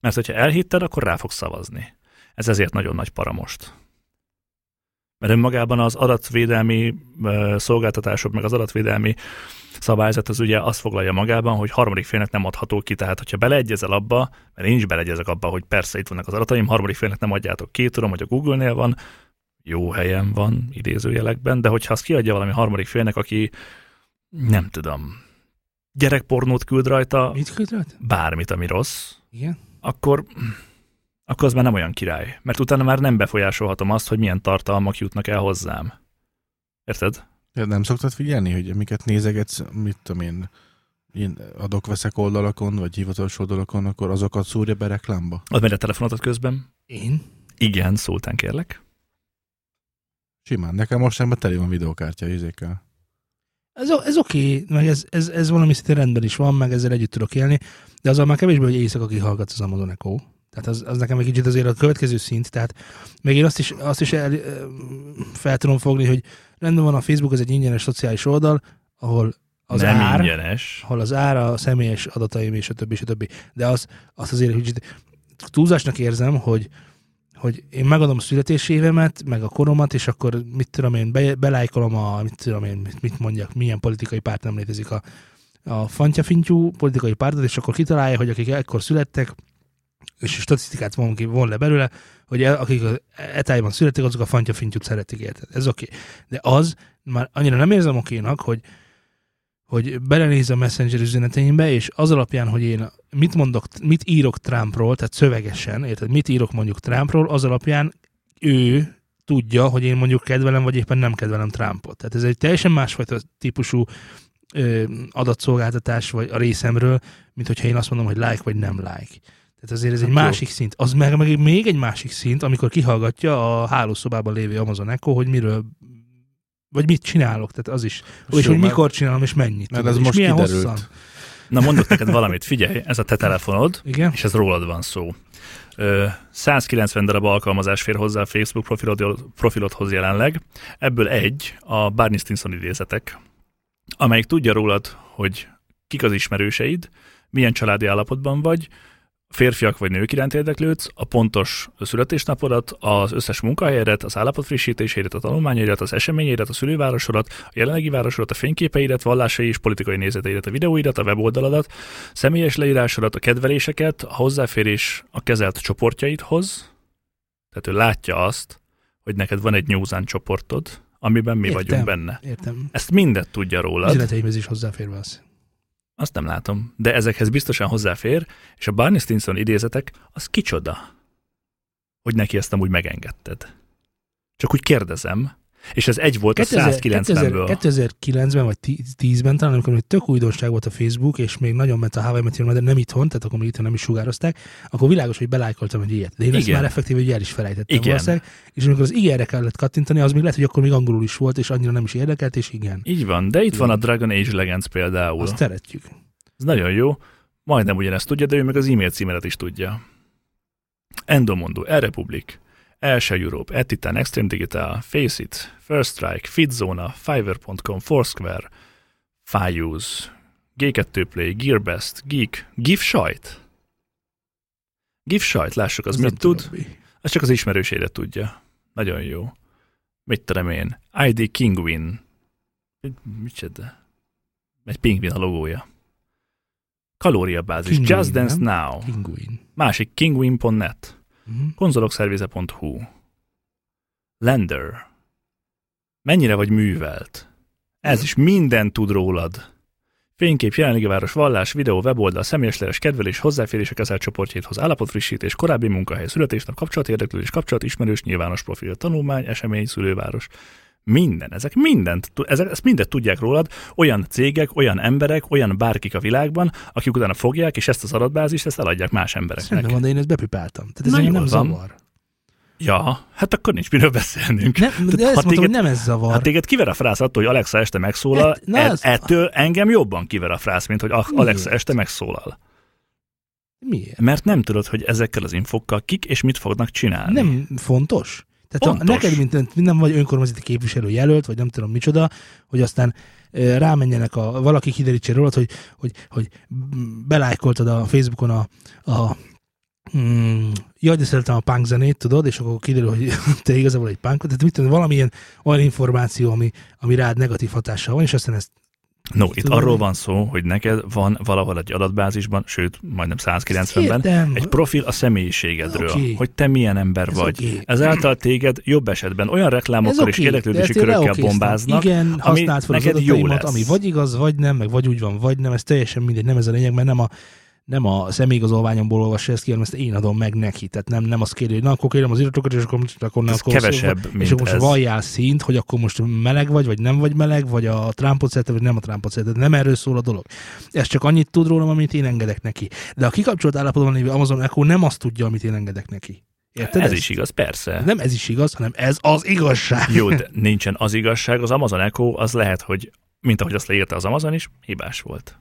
Mert hogyha elhitted, akkor rá fogsz szavazni. Ez ezért nagyon nagy para most. Mert önmagában az adatvédelmi szolgáltatások, meg az adatvédelmi szabályzat az ugye azt foglalja magában, hogy harmadik félnek nem adható ki. Tehát, hogyha beleegyezel abba, mert én is beleegyezek abba, hogy persze itt vannak az adataim, harmadik félnek nem adjátok ki, tudom, hogy a Google-nél van, jó helyen van, idézőjelekben, de hogyha azt kiadja valami harmadik félnek, aki nem tudom, gyerekpornót küld rajta, Mit küld rajta? bármit, ami rossz, Igen akkor, akkor az már nem olyan király. Mert utána már nem befolyásolhatom azt, hogy milyen tartalmak jutnak el hozzám. Érted? Ja, nem szoktad figyelni, hogy amiket nézegetsz, mit tudom én, én adok-veszek oldalakon, vagy hivatalos oldalakon, akkor azokat szúrja be reklámba? Az megy a telefonodat közben? Én? Igen, szóltán kérlek. Simán. Nekem most már teli van videókártya izékkel. Ez, ez oké, meg ez, ez, ez valami szintén rendben is van, meg ezzel együtt tudok élni, de azzal már kevésbé, hogy éjszaka kihallgatsz az Amazon Echo. Tehát az, az nekem egy kicsit azért a következő szint, tehát még én azt is, azt is el, fel tudom fogni, hogy rendben van a Facebook, ez egy ingyenes szociális oldal, ahol az Nem ár, ingyenes. ahol az ár, a személyes adataim és a többi, és a többi. De az, azt azért kicsit túlzásnak érzem, hogy, hogy én megadom a születési évemet, meg a koromat, és akkor mit tudom én, be, belájkolom a, mit tudom én, mit, mit mondjak, milyen politikai párt nem létezik a, a fantyafintyú politikai pártot, és akkor kitalálja, hogy akik ekkor születtek, és statisztikát von, ki, von le belőle, hogy akik etájban születtek, azok a fantyafintyút szeretik, érted? Ez oké. Okay. De az, már annyira nem érzem okénak, hogy hogy belenéz a Messenger üzeneteimbe, és az alapján, hogy én mit mondok, mit írok Trumpról, tehát szövegesen, érted, mit írok mondjuk Trumpról, az alapján ő tudja, hogy én mondjuk kedvelem, vagy éppen nem kedvelem Trumpot. Tehát ez egy teljesen másfajta típusú ö, adatszolgáltatás vagy a részemről, mint hogyha én azt mondom, hogy like vagy nem like. Tehát azért ez egy Hát jó. másik szint. Az meg, meg még egy másik szint, amikor kihallgatja a hálószobában lévő Amazon Echo, hogy miről vagy mit csinálok, tehát az is. És hogy mikor csinálom, és mennyit. Mert ez most milyen kiderült. hosszan. Na mondok neked valamit, figyelj, ez a te telefonod, Igen? és ez rólad van szó. Ö, 190 darab alkalmazás fér hozzá a Facebook profilod, profilodhoz jelenleg, ebből egy a Barney Stinson idézetek, amelyik tudja rólad, hogy kik az ismerőseid, milyen családi állapotban vagy, férfiak vagy nők iránt érdeklődsz, a pontos születésnapodat, az összes munkahelyedet, az állapot frissítésédet, a tanulmányaidat, az eseményeidet, a szülővárosodat, a jelenlegi városodat, a fényképeidet, vallásai és politikai nézeteidet, a videóidat, a weboldaladat, személyes leírásodat, a kedveléseket, a hozzáférés a kezelt csoportjaidhoz, tehát ő látja azt, hogy neked van egy Newsan csoportod, amiben mi Értem. vagyunk benne. Értem. Ezt mindet tudja rólad. Üzeneteimhez is hozzáfér az. Azt nem látom. De ezekhez biztosan hozzáfér, és a Barney Stinson idézetek, az kicsoda, hogy neki ezt amúgy megengedted. Csak úgy kérdezem, és ez egy volt a 190-ből. 2009-ben vagy 10-ben talán, amikor még tök újdonság volt a Facebook, és még nagyon ment a How I Met Your Mother, nem itthon, tehát akkor még itthon nem is sugározták, akkor világos, hogy belájkoltam egy ilyet. De én ezt Igen. már effektív, hogy el is felejtettem Igen. valószínűleg. És amikor az igenre kellett kattintani, az még lehet, hogy akkor még angolul is volt, és annyira nem is érdekelt, és igen. Így van, de itt van a Dragon Age Legends például. Azt szeretjük. Ez nagyon jó. Majdnem ugyanezt tudja, de ő meg az e-mail címeret is tudja. Endomondo, E-Republic, Elsa Europe, Etitan, Extreme Digital, Faceit, First Strike, Fitzona, Fiverr.com, Foursquare, Fiuse, G2 Play, Gearbest, Geek, GIF sajt. GIF sajt, lássuk, az, Az mit tud. tudom, mi. Az csak az ismerősére tudja. Nagyon jó. Mit tudom én? ID Kingwin. Csinál? Egy pingvin a logója. Kalóriabázis. Kinguin, Just Dance nem? Now. Kinguin. Másik kingwin.net. Mhm. Konzolokszervize.hu. Lender. Mennyire vagy művelt? Ez is minden tud rólad. Fénykép, jelenlegi város, vallás, videó, weboldal, személyesleges kedvelés, hozzáférés a kezelt csoportjaithoz, állapotfrissítés, korábbi munkahely, születésnap, kapcsolat, érdeklődés, kapcsolat, ismerős, nyilvános profil, tanulmány, esemény, szülőváros. Minden, ezek mindent, ezek, ezt mindet tudják rólad, olyan cégek, olyan emberek, olyan bárkik a világban, akik utána fogják, és ezt az adatbázist, ezt eladják más Ez rendben embereknek. van, de én ezt bepipáltam. Tehát ez Na, nem van. zavar. Ja, hát akkor nincs miről beszélnünk. Nem, de ezt ha mondtam, téged- hogy nem ez zavar. Hát téged kiver a frász attól, hogy Alexa este megszólal, Hát, na e- az- ettől engem jobban kiver a frász, mint hogy Alexa Miért? este megszólal. Miért? Mert nem tudod, hogy ezekkel az infokkal kik és mit fognak csinálni. Nem fontos. Tehát Fontos. A, neked, mint, nem vagy önkormányzati képviselő jelölt, vagy nem tudom micsoda, hogy aztán rámenjenek a, valaki kiderítse rólad, hogy, hogy, hogy belájkoltad a Facebookon a, a mm, jaj, de szeretem a punk zenét, tudod, és akkor kiderül, hogy te igazából egy punk, tehát mit tudom, valamilyen olyan információ, ami, ami rád negatív hatással van, és aztán ezt No, itt tudom, arról van szó, hogy neked van valahol egy adatbázisban, sőt, majdnem 190-ben, Értem. egy profil a személyiségedről, Oké. hogy te milyen ember Ez vagy. oké. Ezáltal téged jobb esetben olyan reklámokkal és oké, érdeklődési körökkel bombáznak, Igen, ami fel az neked jó lesz. ami vagy igaz, vagy nem, meg vagy úgy van, vagy nem, ez teljesen mindegy, nem ez a lényeg, mert nem a, nem a személyigazolványomból olvassa ezt ki, hanem ezt én adom meg neki. Tehát nem, nem azt kéri, hogy na, akkor kérem az iratokat, és akkor, akkor nem, ez akkor kevesebb, és mint akkor most ez. valljál szint, hogy akkor most meleg vagy, vagy nem vagy meleg, vagy a Trumpot szereted, vagy nem a Trumpot szereted. Nem erről szól a dolog. Ez csak annyit tud rólam, amit én engedek neki. De a kikapcsolt állapotban lévő Amazon Echo nem azt tudja, amit én engedek neki. Érted Ez ezt? is igaz, persze. Nem ez is igaz, hanem ez az igazság. Jó, de nincsen az igazság. Az Amazon Echo az lehet, hogy, mint ahogy azt leírta az Amazon is, hibás volt.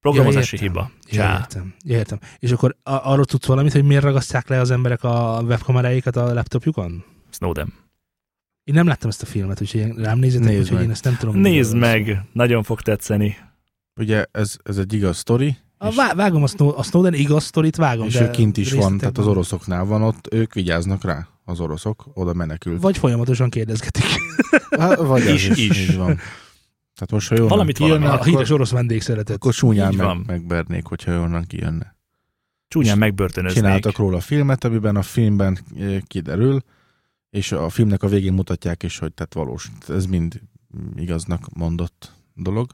Programozási Ja, értem. hiba. Ja, értem, értem. És akkor a- arról tudsz valamit, hogy miért ragasztják le az emberek a webkameráikat a laptopjukon? Snowden. Én nem láttam ezt a filmet, úgyhogy én- rám nézzetek, Nézd úgyhogy meg. én ezt nem tudom. Nézd meg, szól. nagyon fog tetszeni. Ugye ez, ez egy igaz sztori, A, vá- vágom a, Snow, a Snowden igaz sztorit, vágom. és de ő kint is van, tehát az oroszoknál van ott, ők vigyáznak rá, az oroszok, oda menekült. Vagy folyamatosan kérdezgetik. Há, vagy az Is, is, is. van. Tehát most, ha jönnek Valamit kijönne, valami. A híres orosz vendég szeretett. akkor csúnyán meg, van. megvernék, hogyha onnan kijönne. Csúnyán megbörtönöznék. Csináltak róla filmet, amiben a filmben eh, kiderül, és a filmnek a végén mutatják is, hogy tehát valós. Ez mind igaznak mondott dolog.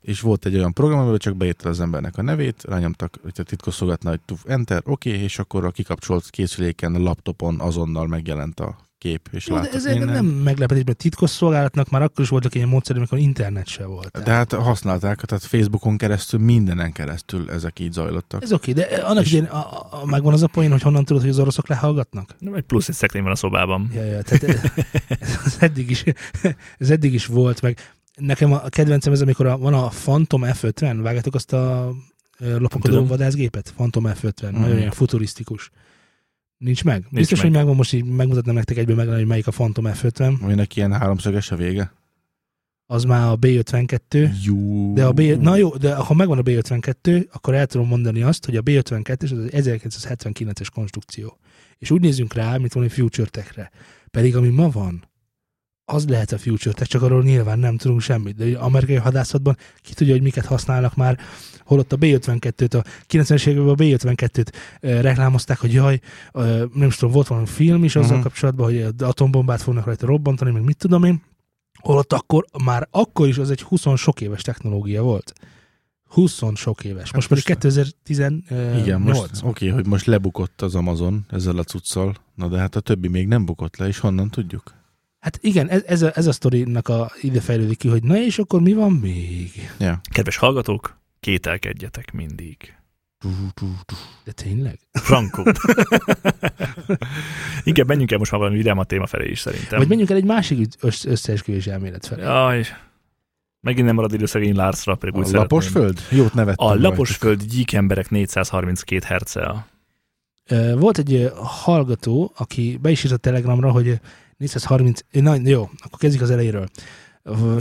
És volt egy olyan program, amiben csak beírta az embernek a nevét, rányomtak, hogyha titkosszolgatna, hogy tuf, enter, oké, okay, és akkor a kikapcsolt készüléken, a laptopon azonnal megjelent a kép, és Jó, de látott ez minden. nem meglepetés, mert titkos szolgálatnak már akkor is voltak ilyen módszerek, amikor internet se volt. De hát használták, tehát Facebookon keresztül, mindenen keresztül ezek így zajlottak. Ez oké, de annak És- idején a, a, megvan az a poén, hogy honnan tudod, hogy az oroszok lehallgatnak? Nem, egy plusz egy szekrény van a szobában. Ja, ja, tehát ez eddig is, ez eddig is volt, meg nekem a kedvencem ez, amikor a, van a Phantom F50, vágjátok azt a lopakodó vadászgépet? Phantom F50, Mhm. nagyon ilyen futurisztikus. Nincs meg? Biztos, meg. hogy megvan, most így megmutatnám nektek egyben meg, hogy melyik a Phantom F50. Aminek ilyen háromszöges a vége. Az már a B52. Jó. De a B, na jó, de ha megvan a B52, akkor el tudom mondani azt, hogy a B52 az az 1979-es konstrukció. És úgy nézzünk rá, mint valami Future Tech-re. Pedig ami ma van, az lehet a Future Tech, csak arról nyilván nem tudunk semmit. De amerikai hadászatban ki tudja, hogy miket használnak már, holott a B52-t, a 90-es években a B52-t e, reklámozták, hogy jaj, e, nem is tudom, volt valami film is azzal uh-huh. kapcsolatban, hogy atombomát fognak rajta robbantani, meg mit tudom én, Holott akkor, már akkor is az egy 20 sok éves technológia volt. 20 sok éves. Most Hát pedig most- 2018. Igen, most oké, hogy most lebukott az Amazon ezzel a cuccal, na de hát a többi még nem bukott le, és honnan tudjuk? Hát igen, ez, ez, a, ez a sztorinak a, ide fejlődik ki, hogy na és akkor mi van még? Ja. Kedves hallgatók, kételkedjetek mindig. De tényleg? Frankó. Inkább menjünk el most már valami vidám a téma felé is szerintem. Vagy menjünk el egy másik összeesküvés elmélet felé. Jaj, megint nem marad idő szegény Larsra, pedig úgy A lapos szeretném. föld? Jót nevettem. A lapos föld gyík emberek 432 herce Ö, Volt egy hallgató, aki be is írt a Telegramra, hogy 430, ö, na jó, akkor kezdjük az elejéről.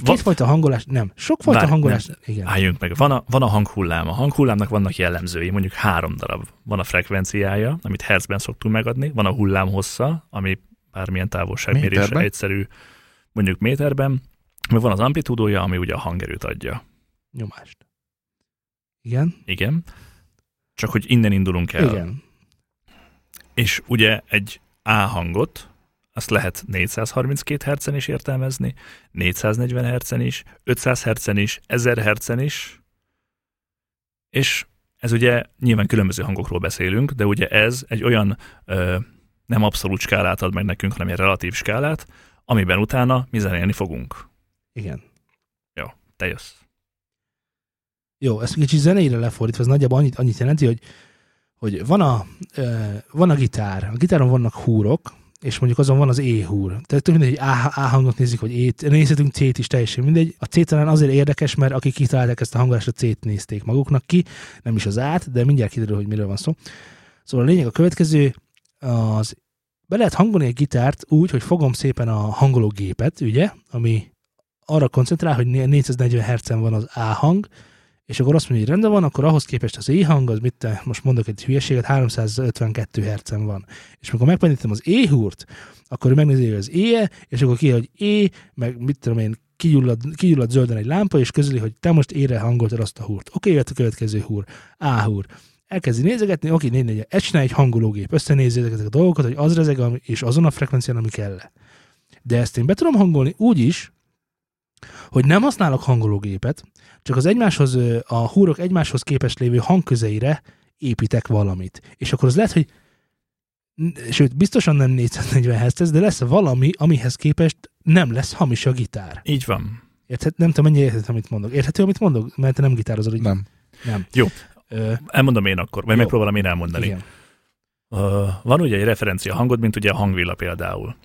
Kétfajta hangolás, nem, sokfajta Várj, hangolás, igen. Álljunk meg. Van a, van a hanghullám. A hanghullámnak vannak jellemzői, mondjuk három darab. Van a frekvenciája, amit hertzben szoktunk megadni, van a hullám hossza, ami bármilyen távolságmérésre egyszerű, mondjuk méterben, meg van az amplitúdója, ami ugye a hangerőt adja. Nyomást. Igen? Igen. Csak hogy innen indulunk el. Igen. És ugye egy A hangot, azt lehet 432 hercen is értelmezni, 440 hercen is, 500 hercen is, 1000 hercen is, és ez ugye nyilván különböző hangokról beszélünk, de ugye ez egy olyan ö, nem abszolút skálát ad meg nekünk, hanem egy relatív skálát, amiben utána mi zenélni fogunk. Igen. Te jössz. Jó, ezt kicsit zeneire lefordítva, ez nagyjából annyit, annyit jelenti, hogy, hogy van, a, ö, van a gitár, a gitáron vannak húrok, és mondjuk azon van az E húr. Tehát tök mindegy, hogy A, A hangot nézik, vagy E-t, nézhetünk C-t is, teljesen mindegy. A C talán azért érdekes, mert akik kitalálták ezt a hangolást, a C-t nézték maguknak ki, nem is az át, de mindjárt kiderül, hogy miről van szó. Szóval a lényeg a következő, az be lehet hangolni egy gitárt úgy, hogy fogom szépen a hangológépet, ugye, ami arra koncentrál, hogy 440 Hz-en van az A hang, és akkor azt mondja, hogy rendben van, akkor ahhoz képest az E hang, az mit te, most mondok egy hülyeséget, 352 Hz-en van. És amikor megpenítem az E húrt, akkor ő megnézi, hogy az E, és akkor ki, hogy E, meg mit tudom én, kigyullad, kigyullad zölden egy lámpa, és közöli, hogy te most ére hangoltad azt a húrt. Oké, jött a következő húr, A húr. Elkezdi nézegetni, oké, négy, négy, ezt csinál egy hangológép, összenézi ezeket a dolgokat, hogy az rezeg, és azon a frekvencián, ami kell. De ezt én be tudom hangolni úgy is, hogy nem használok hangológépet, csak az egymáshoz, a húrok egymáshoz képest lévő hangközeire építek valamit. És akkor az lehet, hogy sőt, biztosan nem 440 Hz, de lesz valami, amihez képest nem lesz hamis a gitár. Így van. Érthet, nem tudom, mennyire érthető, amit mondok. Érthető, amit mondok? Mert te nem gitározol, így Nem. nem. Jó. Ö, Elmondom én akkor, vagy megpróbálom én elmondani. igen. Ö, van ugye egy referencia hangod, mint ugye a hangvilla például.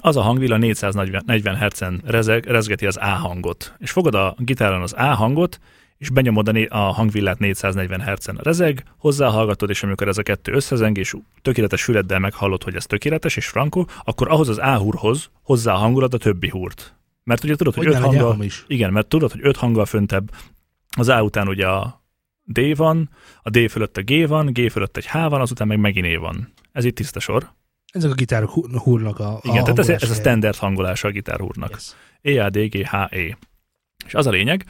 Az a hangvilla 440 Hz-en rezeg, rezgeti az A hangot. És fogod a gitáron az A hangot, és benyomod a, a hangvillát 440 Hz-en rezeg, hozzáhallgatod, és amikor ez a kettő összezeng, és tökéletes füleddel meghallod, hogy ez tökéletes és frankó, akkor ahhoz az A húrhoz hozzáhangolod a többi húrt. Mert ugye tudod, hogy, Hogy öt hanggal, hamis. igen, mert tudod, hogy öt hanggal föntebb az A után ugye a D van, a D fölött a G van, G fölött egy H van, azután meg megint E van. Ez itt tiszta sor. Ezek a gitárok hú- húrnak a, Igen, a tehát ez, ez a standard hangolása a gitárhúrnak. Yes. E, A, D, G, H, E. És az a lényeg,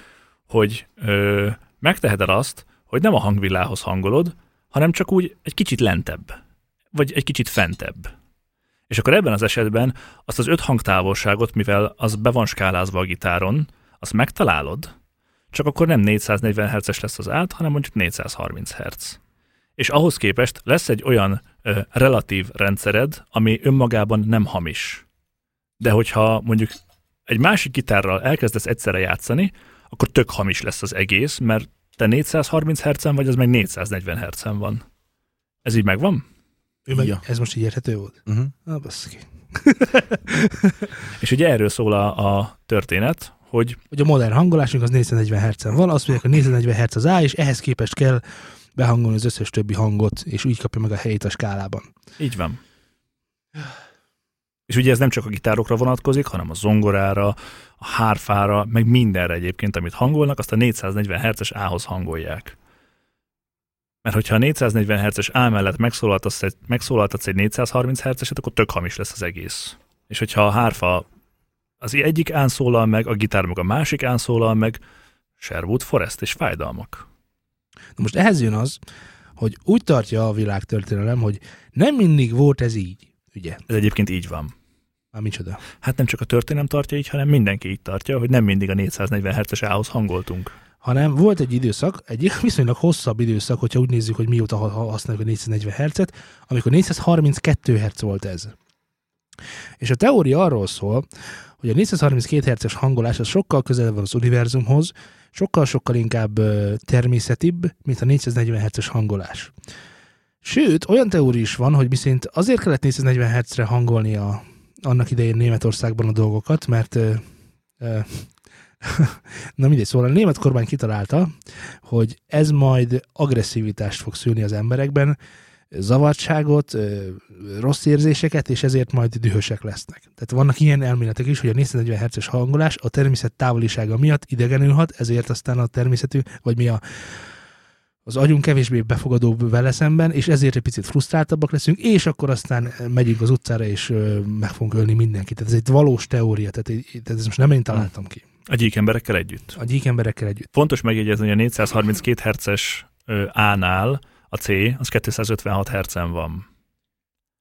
hogy ö, megteheted azt, hogy nem a hangvillához hangolod, hanem csak úgy egy kicsit lentebb, vagy egy kicsit fentebb. És akkor ebben az esetben azt az öt hangtávolságot, mivel az be van skálázva a gitáron, azt megtalálod, csak akkor nem 440 Hz-es lesz az át, hanem mondjuk 430 Hz. És ahhoz képest lesz egy olyan ö, relatív rendszered, ami önmagában nem hamis. De hogyha mondjuk egy másik gitárral elkezdesz egyszerre játszani, akkor tök hamis lesz az egész, mert te 430 Hz-en vagy, az meg 440 Hz-en van. Ez így megvan? Ő meg, Ja. Ez most így érthető volt? Uh-huh. Ah, basszik. És ugye erről szól a, a történet, hogy hogy a modern hangolásunk az 440 Hz-en van, azt mondják, hogy 440 Hz az A, és ehhez képest kell behangolni az összes többi hangot, és úgy kapja meg a helyét a skálában. így van. És ugye ez nem csak a gitárokra vonatkozik, hanem a zongorára, a hárfára, meg mindenre egyébként, amit hangolnak, azt a 440 Hz-es A-hoz hangolják. Mert hogyha a 440 Hz-es A mellett megszólaltatsz egy, megszólaltatsz egy 430 Hz-eset, akkor tök hamis lesz az egész. És hogyha a hárfa az egyik án szólal meg, a gitár meg a másik án szólal meg, Sherwood Forest és fájdalmak. Na most ehhez jön az, hogy úgy tartja a világtörténelem, hogy nem mindig volt ez így, ugye? Ez egyébként így van. Már micsoda. Hát nem csak a történelem tartja így, hanem mindenki így tartja, hogy nem mindig a 440 Hz-es ához hangoltunk. hanem volt egy időszak, egy viszonylag hosszabb időszak, hogyha úgy nézzük, hogy mióta ha- ha- használjuk a 440 Hz-et, amikor 432 Hz volt ez. És a teória arról szól, hogy a 432 Hz-es hangolás az sokkal közelebb van az univerzumhoz, sokkal-sokkal inkább természetibb, mint a 440 Hz-es hangolás. Sőt, olyan teória is van, hogy miszerint azért kellett 440 Hz-re hangolni a, annak idején Németországban a dolgokat, mert ö, ö, na mindegy, szóval a német kormány kitalálta, hogy ez majd agresszivitást fog szülni az emberekben, zavartságot, rossz érzéseket, és ezért majd dühösek lesznek. Tehát vannak ilyen elméletek is, hogy a 440 Hz-es hangolás a természet távolisága miatt idegenül hat, ezért aztán a természetű, vagy mi a az agyunk kevésbé befogadóbb vele szemben, és ezért egy picit frusztráltabbak leszünk, és akkor aztán megyünk az utcára, és meg fogunk ölni mindenkit. Tehát ez egy valós teória, tehát, tehát ez most nem én találtam ki. A gyík emberekkel együtt. A gyík emberekkel együtt. Fontos megjegyezni, hogy a 432 Hz-es A-nál a C az 256 Hz-en van,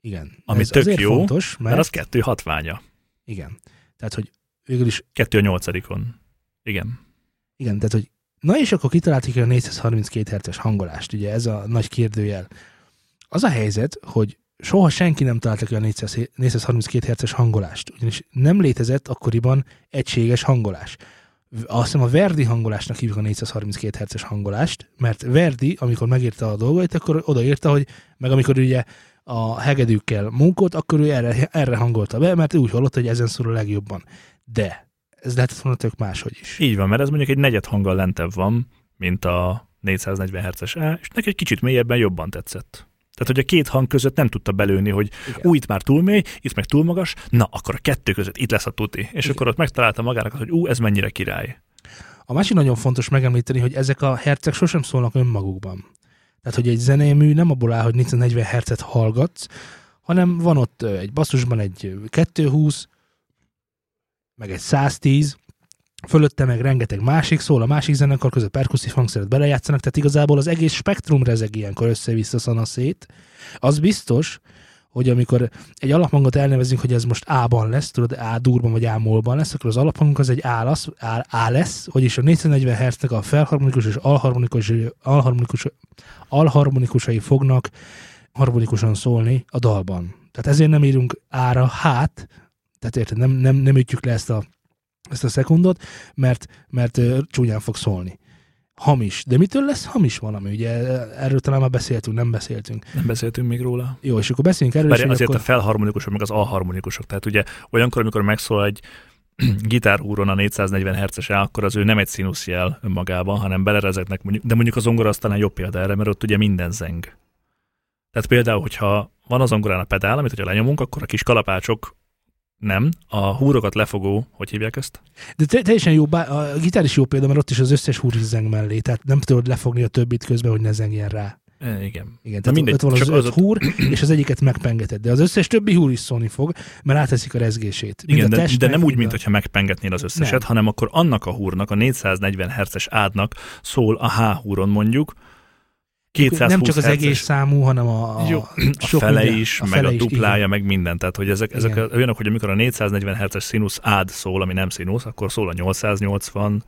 Igen. Ami ez tök jó, fontos, mert, mert az 2 hatványa. igen. Tehát, hogy végül is 2 a nyolcadikon. Igen. Igen, tehát hogy na és akkor kitaláltuk a 432 Hz-es hangolást, ugye ez a nagy kérdőjel. Az a helyzet, hogy soha senki nem a 400 432 Hz-es hangolást, ugyanis nem létezett akkoriban egységes hangolás. Azt hiszem a Verdi hangolásnak hívjuk a 432 Hz-es hangolást, mert Verdi, amikor megírta a dolgait, akkor odaírta, hogy meg amikor ugye a hegedűkkel munkolt, akkor ő erre, erre hangolta be, mert úgy hallotta, hogy ezen szól a legjobban. De ez lehetett volna tök máshogy is. Így van, mert ez mondjuk egy negyed hanggal lentebb van, mint a 440 Hz-es A, és neki egy kicsit mélyebben jobban tetszett. Tehát, hogy a két hang között nem tudta belőni, hogy Igen. ú, itt már túl mély, itt meg túl magas, na, akkor a kettő között itt lesz a tuti. És Igen. akkor ott megtalálta magának, hogy ú, ez mennyire király. A másik nagyon fontos megemlíteni, hogy ezek a herceg sosem szólnak önmagukban. Tehát, hogy egy zenémű nem abból áll, hogy 440 hercet hallgatsz, hanem van ott egy basszusban egy ö, 220, meg egy 110, fölötte meg rengeteg másik szól, a másik zenekar között perkusszív hangszeret belejátszanak, tehát igazából az egész spektrum rezeg ilyenkor össze-vissza szana szét. Az biztos, hogy amikor egy alaphangot elnevezünk, hogy ez most A-ban lesz, tudod, A durban vagy A molban lesz, akkor az alaphangunk az egy A lesz, A, A lesz vagyis a 440 Hz-nek a felharmonikus és alharmonikus, alharmonikus, alharmonikusai fognak harmonikusan szólni a dalban. Tehát ezért nem írunk ára hát, tehát érted, nem, nem, nem ütjük le ezt a, ezt a szekundot, mert, mert csúnyán fog szólni. Hamis. De mitől lesz hamis valami? Ugye erről talán már beszéltünk, nem beszéltünk. Nem beszéltünk még róla. Jó, és akkor beszéljünk erről, Bár azért akkor... a felharmonikusok, meg az alharmonikusok. Tehát ugye olyankor, amikor megszól egy gitárhúron a 440 Hz-es A, akkor az ő nem egy színuszjel önmagában, hanem belerezeknek mondjuk, de mondjuk a zongora az talán jobb példa erre, mert ott ugye minden zeng. Tehát például, hogyha van az zongorán a pedál, amit hogyha lenyomunk, akkor a kis kalapácsok nem, a húrokat lefogó, hogy hívják ezt? De te, teljesen jó, bá- a gitár is jó példa, mert ott is az összes húr zeng mellé, tehát nem tudod lefogni a többit közben, hogy ne zengjen rá. E, igen. Igen, tehát mindegy, ott van az, csak az öt ott- húr, és az egyiket megpengeted, de az összes többi húr is szólni fog, mert áteszik a rezgését. Mind Igen, a de, testnek, de nem úgy, mind mint a- hogyha megpengetnél az összeset, Nem. hanem akkor annak a húrnak, a 440 Hz-es ádnak szól a H húron mondjuk, 220 Nem csak az egész számú, hanem a, a, Jó, a sok fele minden- is, a meg fele a is, duplája, igen. meg minden. Tehát, hogy ezek, ezek Igen. olyanok, hogy amikor a 440 Hz-es színusz ád szól, ami nem színusz, akkor szól a 880,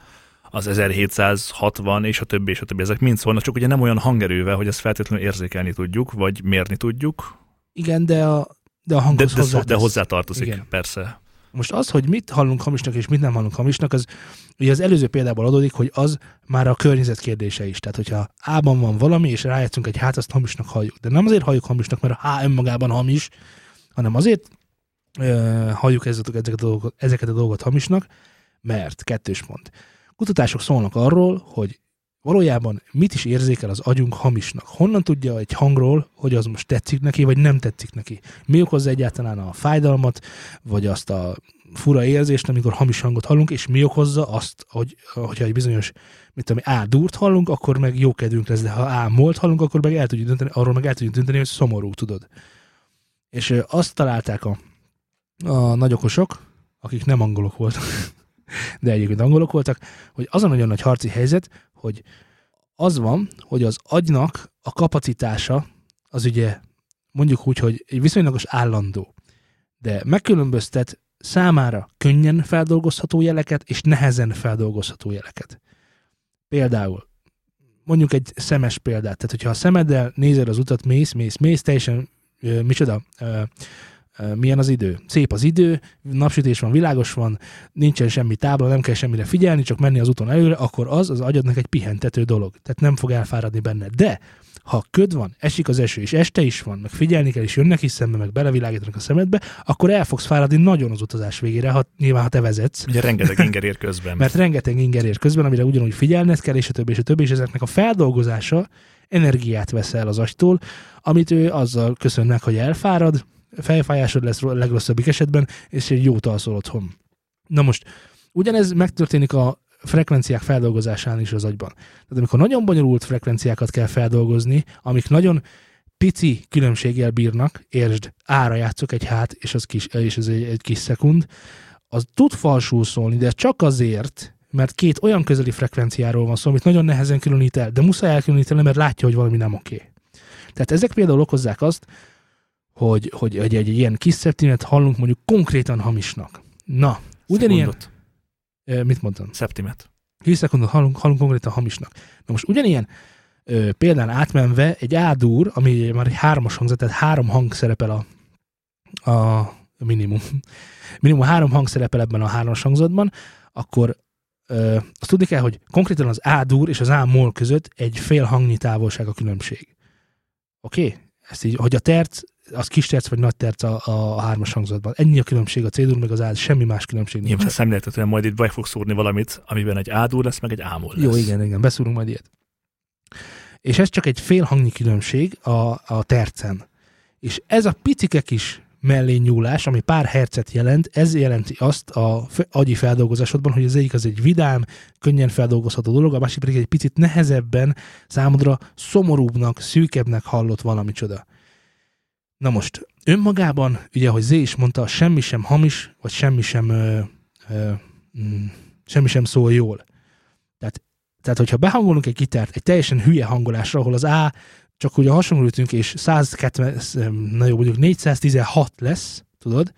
az 1760, és a többi, és a többi. Ezek mind szólnak, csak ugye nem olyan hangerővel, hogy ezt feltétlenül érzékelni tudjuk, vagy mérni tudjuk, Igen, de a, de a de, hanghoz de, de hozzátesz. hozzátartozik, Igen. persze. Most az, hogy mit hallunk hamisnak és mit nem hallunk hamisnak, az ugye az előző példából adódik, hogy az már a környezet kérdése is. Tehát, hogyha A-ban van valami, és rájátszunk egy hát, azt hamisnak halljuk. De nem azért halljuk hamisnak, mert a H önmagában hamis, hanem azért ö, halljuk ezeket, a dolgokat, ezeket a dolgokat hamisnak, mert kettős pont. Kutatások szólnak arról, hogy valójában mit is érzékel az agyunk hamisnak. Honnan tudja egy hangról, hogy az most tetszik neki, vagy nem tetszik neki. Mi okozza egyáltalán a fájdalmat, vagy azt a fura érzést, amikor hamis hangot hallunk, és mi okozza azt, hogy, hogyha egy bizonyos, mit tudom, A dúrt hallunk, akkor meg jó kedvünk lesz, de ha A molt hallunk, akkor meg el tudjuk dönteni, arról meg el tudjuk dönteni, hogy szomorú, tudod. És azt találták a, a nagyokosok, akik nem angolok voltak, de egyébként angolok voltak, hogy az a nagyon nagy harci helyzet, hogy az van, hogy az agynak a kapacitása az ugye mondjuk úgy, hogy egy viszonylagos állandó. de megkülönböztet számára könnyen feldolgozható jeleket és nehezen feldolgozható jeleket. Például, mondjuk egy szemes példát, tehát hogyha a szemeddel nézel az utat, mész, mész, mész, teljesen, ö, micsoda, ö, milyen az idő? Szép az idő, napsütés van, világos van, nincsen semmi tábla, nem kell semmire figyelni, csak menni az úton előre, akkor az az agyadnak egy pihentető dolog. Tehát nem fog elfáradni benne. De ha köd van, esik az eső, és este is van, meg figyelni kell, és jönnek is szembe, meg belevilágítanak a szemedbe, akkor el fogsz fáradni nagyon az utazás végére, ha, nyilván ha te vezetsz. Ugye rengeteg inger ér közben. Mert rengeteg inger ér közben, amire ugyanúgy figyelned kell, és a többi, és a többi, és ezeknek a feldolgozása energiát vesz el az agytól, amit ő azzal köszön meg, hogy elfárad, fejfájásod lesz a legrosszabbik esetben, és egy jót alszol otthon. Na most, ugyanez megtörténik a frekvenciák feldolgozásán is az agyban. Tehát amikor nagyon bonyolult frekvenciákat kell feldolgozni, amik nagyon pici különbséggel bírnak, értsd, ára játszok egy hát, és az kis, és ez egy, egy kis szekund, az tud falsul szólni, de csak azért, mert két olyan közeli frekvenciáról van szó, amit nagyon nehezen különít el, de muszáj elkülöníteni, mert látja, hogy valami nem oké. Tehát ezek például okozzák azt, hogy, hogy egy, egy, egy ilyen kis szeptimet hallunk mondjuk konkrétan hamisnak. Na, ugyanilyen... Szekundot. Ö, Mit mondtam? Szeptimet. 10 szekundot hallunk, hallunk konkrétan hamisnak. Na most ugyanilyen ö, példán átmenve egy ádúr, ami már egy hármas hangzat, tehát három hang szerepel a, a minimum. Minimum három hang szerepel ebben a hármas hangzatban, akkor ö, azt tudni kell, hogy konkrétan az ádúr és az ámol között egy fél hangnyi távolság a különbség. Oké? Okay? Ezt így, hogy a terc, az kis terc vagy nagy terc a, a hármas hangzatban. Ennyi a különbség a C-dur meg az ád, semmi más különbség nincs. Nyilván szemléltetően majd itt be fogsz szúrni valamit, amiben egy ádúr lesz, meg egy ámol lesz. Jó, igen, igen, beszúrunk majd ilyet. És ez csak egy fél hangnyi különbség a, a tercen. És ez a picike kis mellé nyúlás, ami pár hercet jelent, ez jelenti azt a agyi feldolgozásodban, hogy az egyik az egy vidám, könnyen feldolgozható dolog, a másik pedig egy picit nehezebben, számodra szomorúbbnak, szűkebbnek hallott valami csoda. Na most, önmagában, ugye, ahogy Zé is mondta, semmi sem hamis, vagy semmi sem, ö, ö, mm, semmi sem szól jól. Tehát, tehát, hogyha behangolunk egy gitárt egy teljesen hülye hangolásra, ahol az A csak ugye hasonlítünk, és 170, na jó, mondjuk 416 lesz, tudod,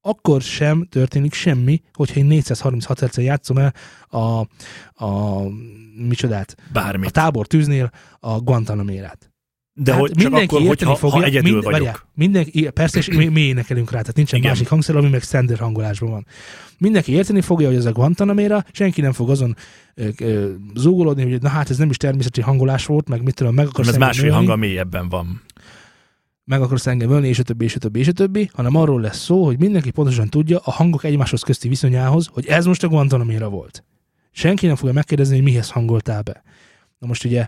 akkor sem történik semmi, hogyha én 436 hz játszom el a, a micsodát, a Bármit. tábor tűznél a Guantanamérát. De Tehát hogy csak akkor, érteni hogyha fogja, ha egyedül mind- vagyok. várjál, mindenki, persze, és mi, mi énekelünk rá, tehát nincsen Igen. másik hangszer, ami meg standard hangolásban van. Mindenki érteni fogja, hogy ez a Guantanaméra, senki nem fog azon ö, ö, zúgolódni, hogy na hát ez nem is természeti hangolás volt, meg mit tudom, meg akarsz Ez másfél ölni, hanga mélyebben van. meg akarsz engem ölni, és a többi, és a többi, és a többi, hanem arról lesz szó, hogy mindenki pontosan tudja a hangok egymáshoz közti viszonyához, hogy ez most a Guantanaméra volt. Senki nem fogja megkérdezni, hogy mihez hangoltál be. Na most ugye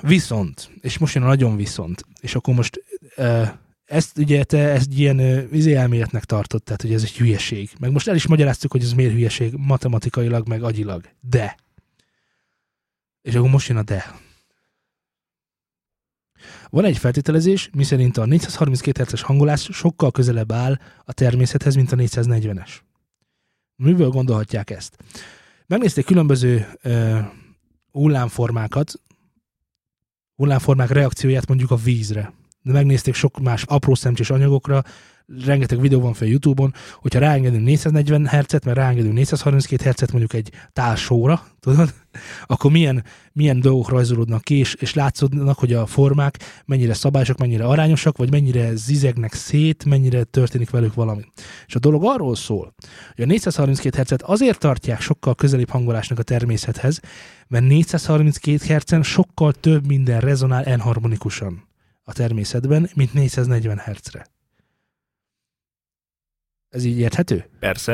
viszont, és most jön a nagyon viszont, és akkor most ezt ugye te ezt ilyen izé elméletnek tartott, tehát hogy ez egy hülyeség. Meg most el is magyaráztuk, hogy ez miért hülyeség matematikailag, meg agyilag. De. És akkor most jön a de. Van egy feltételezés, miszerint a 432 Hz-es hangolás sokkal közelebb áll a természethez, mint a 440-es. Miből gondolhatják ezt? Megnézték különböző ö, hullámformákat, hullámformák reakcióját mondjuk a vízre. De megnézték sok más apró szemcsés anyagokra, rengeteg videó van fel YouTube-on, hogyha ráengedünk 440 Hz-et, mert ráengedünk 432 Hz-et mondjuk egy tálsóra, tudod, akkor milyen, milyen dolgok rajzolódnak ki, és, és látszódnak, hogy a formák mennyire szabályosak, mennyire arányosak, vagy mennyire zizegnek szét, mennyire történik velük valami. És a dolog arról szól, hogy a 432 Hz-et azért tartják sokkal közelibb hangolásnak a természethez, mert 432 Hz-en sokkal több minden rezonál enharmonikusan a természetben, mint 440 Hz-re. Ez így érthető? Persze.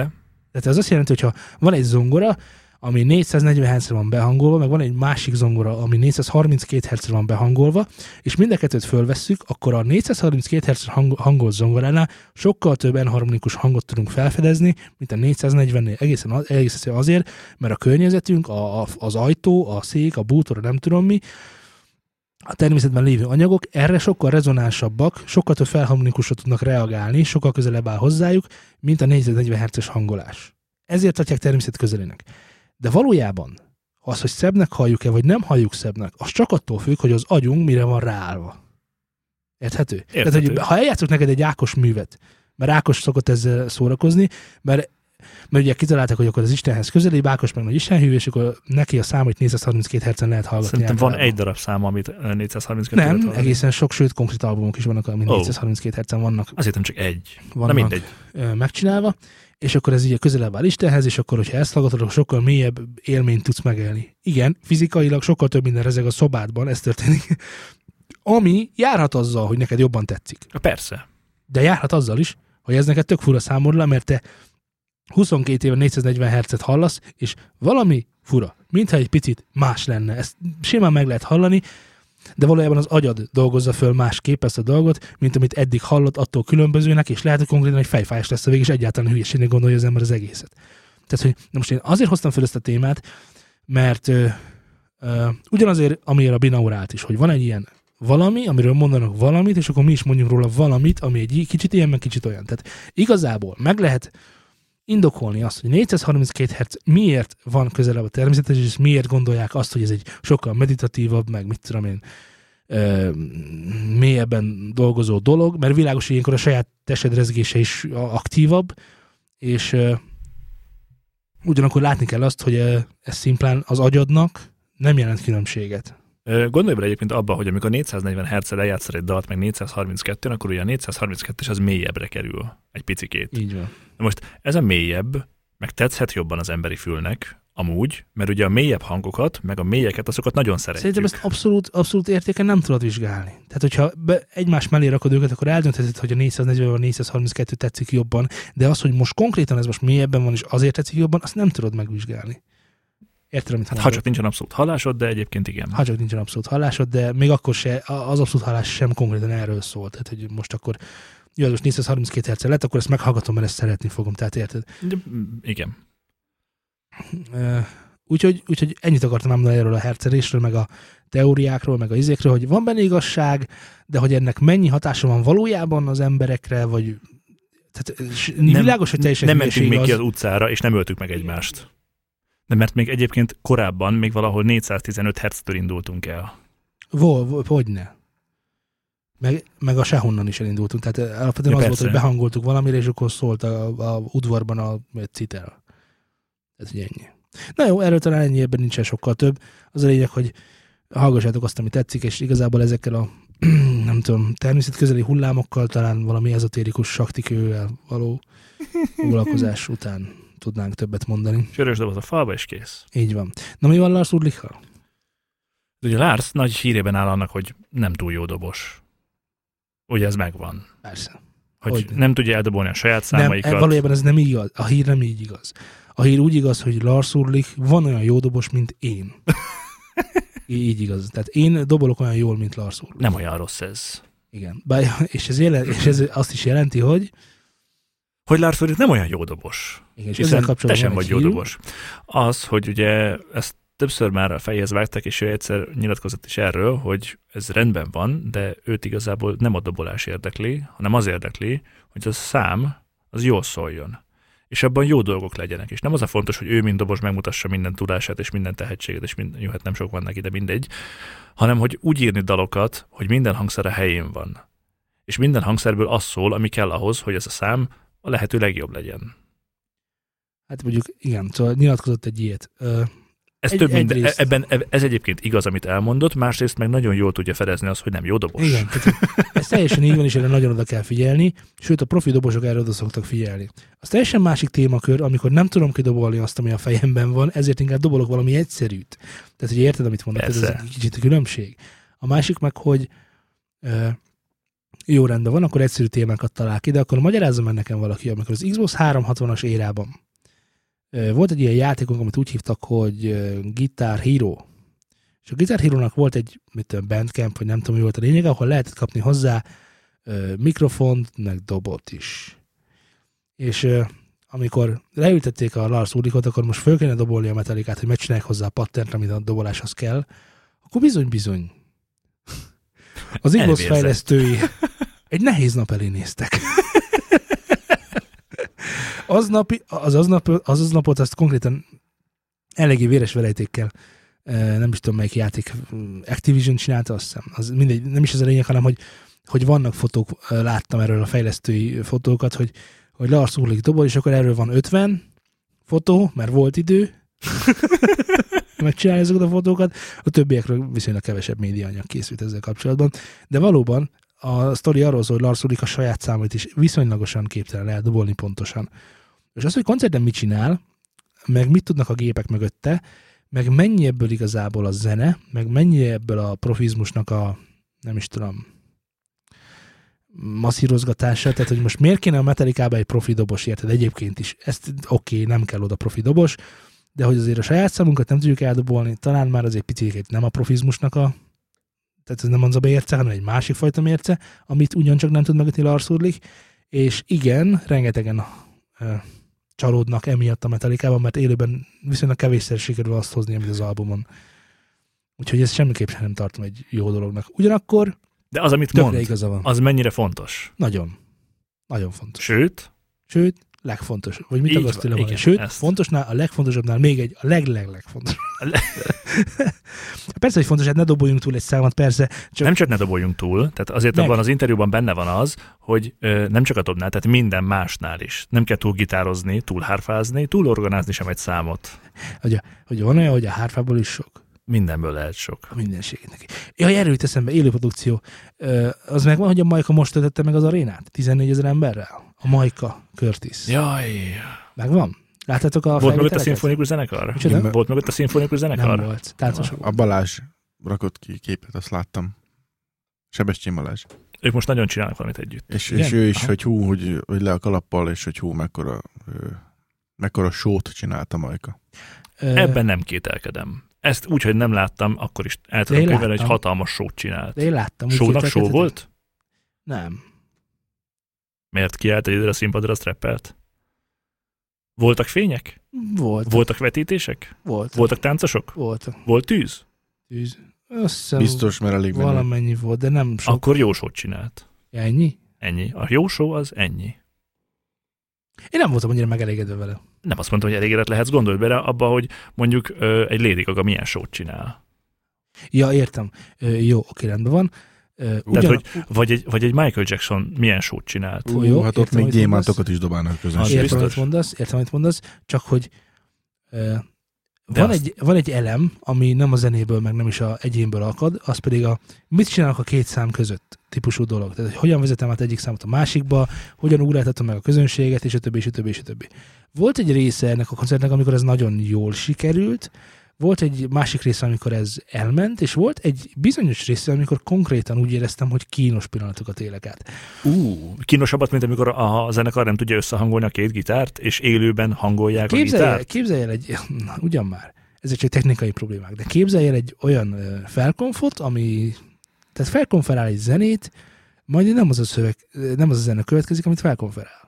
Tehát ez azt jelenti, hogy ha van egy zongora, ami 440 Hz-re van behangolva, meg van egy másik zongora, ami 432 Hz-re van behangolva, és mind a kettőt fölvesszük, akkor a 432 Hz hang- hangolt zongoránál sokkal több enharmonikus hangot tudunk felfedezni, mint a 440-nél. Egészen, az- egészen azért, mert a környezetünk, a, a, az ajtó, a szék, a bútor, nem tudom mi, a természetben lévő anyagok erre sokkal rezonánsabbak, sokkal több felharmonikusra tudnak reagálni, sokkal közelebb áll hozzájuk, mint a 440 Hz-es hangolás. Ezért tartják természet közelének. De valójában az, hogy szebbnek halljuk-e, vagy nem halljuk szebbnek, az csak attól függ, hogy az agyunk mire van ráállva. Érthető? Tehát, hogy Érthető. ha eljátszok neked egy Ákos művet, Mert Ákos szokott ezzel szórakozni, mert mert ugye kitalálták, hogy akkor az Istenhez közelébb, Ákos meg nagy Istenhű, és akkor neki a számot 432 hercen lehet hallgatni. Szerintem van egy darab szám, amit ö, 432 Nem, hallani. egészen sok, sőt konkrét albumok is vannak, amit Ó. 432 hercen vannak, Azt hittem csak egy. Na vannak mindegy. ö, megcsinálva, és akkor ez így közelebb áll Istenhez, és akkor, hogyha ezt hallgatod, akkor sokkal mélyebb élményt tudsz megélni. Igen, fizikailag sokkal több minden rezeg a szobádban, ez történik, ami járhat azzal, hogy neked jobban tetszik. Persze. De járhat azzal is, hogy ez neked tök fura számodra, mert te 22 éve 440 Hz-et hallasz, és valami fura, mintha egy picit más lenne. Ezt simán meg lehet hallani, de valójában az agyad dolgozza föl másképp ezt a dolgot, mint amit eddig hallott, attól különbözőnek, és lehet, hogy konkrétan egy fejfájás lesz a végig, és egyáltalán hülyeségnek gondolja az ember az egészet. Tehát, hogy na most én azért hoztam fel ezt a témát, mert ö, ö, ugyanazért, amiért a binaurált is, hogy van egy ilyen valami, amiről mondanak valamit, és akkor mi is mondjuk róla valamit, ami egy kicsit ilyen, meg kicsit olyan. Tehát igazából meg lehet indokolni azt, hogy 432 Hz miért van közelebb a természethez, és miért gondolják azt, hogy ez egy sokkal meditatívabb, meg mit tudom én, ö, mélyebben dolgozó dolog, mert világos, hogy ilyenkor a saját tested rezgése is aktívabb, és ö, ugyanakkor látni kell azt, hogy ö, ez szimplán az agyadnak nem jelent különbséget. Gondolj bele egyébként abba, hogy amikor 440 hz lejátszol egy dalt, meg 432 akkor ugye a 432-es az mélyebbre kerül egy picikét. Így van. Na most ez a mélyebb, meg tetszhet jobban az emberi fülnek, amúgy, mert ugye a mélyebb hangokat, meg a mélyeket, azokat nagyon szeretjük. Szerintem ezt abszolút, abszolút értéken nem tudod vizsgálni. Tehát, hogyha be, egymás mellé rakod őket, akkor eldöntheted, hogy a 440 vagy 432 tetszik jobban, de az, hogy most konkrétan ez most mélyebben van, és azért tetszik jobban, azt nem tudod megvizsgálni. Érted, amit Ha csak nincsen abszolút hallásod, de egyébként igen. ha csak nincsen abszolút hallásod, de még akkor se, az abszolút hallás sem konkrétan erről szól. Tehát, hogy most akkor jó, most 432 Hz lett, akkor ezt meghallgatom, mert ezt szeretni fogom. Tehát érted? De, mm, igen. Úgyhogy, úgyhogy ennyit akartam mondani erről a hercelésről, meg a teóriákról, meg a izékről, hogy van benne igazság, de hogy ennek mennyi hatása van valójában az emberekre, vagy tehát s- világos, hogy teljesen nem mentünk még ki az- az utcára, és nem öltük meg egymást. De mert még egyébként korábban még valahol 415 Hz-től indultunk el. Vo, vo, hogyne. Meg, meg a sehonnan is elindultunk. Tehát alapvetően Ja, az volt, persze. hogy behangoltuk valamire, és akkor szólt a, a udvarban a citel. Ez ugye ennyi. Na jó, erről talán ennyi, ebben nincsen sokkal több. Az a lényeg, hogy hallgassátok azt, ami tetszik, és igazából ezekkel a nem tudom, természetközeli hullámokkal, talán valami ezotérikus saktikővel való foglalkozás után tudnánk többet mondani. Sörös doboz a falba, és kész. Így van. Na mi van Lars Ulrichal? Ugye Lars nagy hírében áll annak, hogy nem túl jó dobos. Ugye ez megvan. Persze. Hogy Hogyne. nem tudja eldobolni a saját Nem, számaikat. e- valójában ez nem igaz. A hír nem így igaz. A hír úgy igaz, hogy Lars Ulrich van olyan jó dobos, mint én. Így igaz. Tehát én dobolok olyan jól, mint Lars Ulrich. nem olyan rossz ez. Igen. Bár, és, ez jelen, és ez azt is jelenti, hogy Hogy Lars Ulrich nem olyan jó dobos. Igen, és Hiszen te sem vagy egy jó hírünk. dobos. Az, hogy ugye ezt többször már a fejhez vágták, és ő egyszer nyilatkozott is erről, hogy ez rendben van, de őt igazából nem a dobolás érdekli, hanem az érdekli, hogy a szám az jól szóljon. És abban jó dolgok legyenek. És nem az a fontos, hogy ő, mint dobos, megmutassa minden tudását és minden tehetséget, és minden, jó, hát nem sok van neki, de mindegy, hanem hogy úgy írni dalokat, hogy minden hangszer a helyén van. És minden hangszerből az szól, ami kell ahhoz, hogy ez a szám a lehető legjobb legyen. Hát mondjuk, igen, szóval nyilatkozott egy ilyet. Ez Egy- több minden, egyrészt- ebben, eb- ez egyébként igaz, amit elmondott, másrészt meg nagyon jól tudja fedezni azt, hogy nem jó dobos. igen, tehát ez teljesen így van, és erre nagyon oda kell figyelni, sőt a profi dobosok erre oda szoktak figyelni. Az teljesen másik témakör, amikor nem tudom kidobolni azt, ami a fejemben van, ezért inkább dobolok valami egyszerűt. Tehát, hogy érted, amit mondok, ez Persze. egy kicsit a különbség. A másik meg, hogy ö, jó rendben van, akkor egyszerű témákat talál ki, de akkor magyarázzam meg nekem valaki, amikor az Xbox 360-as érában volt egy ilyen játékunk, amit úgy hívtak, hogy Guitar Hero. És a Guitar Hero-nak volt egy mit tudom, bandcamp, vagy nem tudom, mi volt a lényeg, ahol lehetett kapni hozzá mikrofont, meg dobot is. És amikor leültették a Lars Ulrichot, akkor most föl kéne dobolni a metalikát, hogy megcsinálják hozzá a pattent, amit a doboláshoz kell, akkor bizony-bizony. Az Elvérzett. fejlesztői egy nehéz nap elé néztek. Aznapi, az, aznap, az aznapot azt konkrétan eléggé véres verejtékkel eh, nem is tudom melyik játék, mm, Activision csinálta, azt hiszem. Az mindegy, nem is ez a lényeg, hanem hogy, hogy vannak fotók, láttam erről a fejlesztői fotókat, hogy, hogy Lars Ulrich dobol, és akkor erről van 50 fotó, mert volt idő, megcsinálni ezeket a fotókat, a többiekről viszonylag kevesebb médiaanyag készült ezzel kapcsolatban, de valóban a sztori arról szól, hogy Lars Ulrich a saját számait is viszonylagosan képtelen eldobolni pontosan. És az, hogy koncerten mit csinál, meg mit tudnak a gépek mögötte, meg mennyi ebből igazából a zene, meg mennyi ebből a profizmusnak a, nem is tudom, masszírozgatása, tehát hogy most miért kéne a Metallica egy profi dobos, érted? Egyébként is, ezt oké, okay, nem kell oda profi dobos, de hogy azért a saját számunkat nem tudjuk eldobolni, talán már azért picit nem a profizmusnak a tehát ez nem az a mérce, hanem egy másik fajta mérce, amit ugyancsak nem tud megütni Lars Ulrich, és igen, rengetegen uh, csalódnak emiatt a Metallicában, mert élőben viszonylag kevésszer sikerül azt hozni, amit az albumon. Úgyhogy ezt semmiképp sem nem tartom egy jó dolognak. Ugyanakkor De az, amit mond, igaza van. az mennyire fontos. Nagyon. Nagyon fontos. Sőt, Sőt, legfontos. Vagy mit akarsz van, tőle igen, Sőt, ezt. fontosnál, a legfontosabbnál még egy, a leg leg legfontosabb. A le- persze, hogy fontos, hát ne doboljunk túl egy számot, persze. Csak nem csak ne doboljunk túl, tehát azért Meg. abban az interjúban benne van az, hogy ö, nem csak a dobnál, tehát minden másnál is. Nem kell túl gitározni, túl hárfázni, túl organázni sem egy számot. hogy van olyan, hogy a hárfából is sok. Mindenből lehet sok. A mindenségét neki. Jaj, erről jut eszembe, élőprodukció. Ö, az megvan, hogy a Majka most töltötte meg az arénát? 14 ezer emberrel? A Majka Curtis. Jaj. Megvan? Láttátok a Volt mögött a szimfonikus zenekar? Micsoda? Volt mögött a szimfonikus Nem zenekar? volt. Táncosok A Balázs rakott ki képet, azt láttam. Sebestyén Balázs. Ők most nagyon csinálnak valamit együtt. És, Igen? és ő is, Aha. hogy hú, hogy, hogy le a kalappal, és hogy hú, mekkora, ö, mekkora sót csinálta Majka. Ö, Ebben nem kételkedem. Ezt úgy, hogy nem láttam, akkor is el tudom képzelni, hogy hatalmas sót csinált. De én láttam. Sónak só volt? Nem. Miért kiállt egyedül a színpadra, azt reppelt? Voltak fények? Volt. Voltak vetítések? Volt. Voltak táncosok? Volt. Volt tűz? Tűz. Hiszem, Biztos, mert elég menő. valamennyi volt, de nem sok. Akkor jó sót csinált. Ennyi? Ennyi. A jó só az ennyi. Én nem voltam annyira megelégedve vele. Nem azt mondtam, hogy elégedett lehetsz, gondolj bele abba, hogy mondjuk ö, egy Lady Gaga milyen sót csinál. Ja, értem. Ö, jó, oké, rendben van. Ö, ugyan, hogy- Vagy egy, vagy egy Michael Jackson milyen sót csinált. Ú, Jó, hát ott értem, még gyémántokat is dobálnak a Az közönség. értem, amit mondasz, értem, amit mondasz, csak hogy ö, De van, azt- egy, van egy elem, ami nem a zenéből, meg nem is a egyénből akad, az pedig a mit csinálok a két szám között típusú dolog. Tehát, hogy hogyan vezetem át egyik számot a másikba, hogyan ugráltatom meg a közönséget, és a többi, és a többi, és a többi. Volt egy része ennek a koncertnek, amikor ez nagyon jól sikerült, volt egy másik része, amikor ez elment, és volt egy bizonyos része, amikor konkrétan úgy éreztem, hogy kínos pillanatokat élek át. Ú, kínosabbat, mint amikor a zenekar nem tudja összehangolni a két gitárt, és élőben hangolják a Képzelj el, gitárt. képzelj el egy, na, ugyan már, ezek csak technikai problémák, de képzelj el egy olyan felkonfot, ami, tehát felkonferál egy zenét, majd nem az a szöveg, nem az a zene következik, amit felkonferál.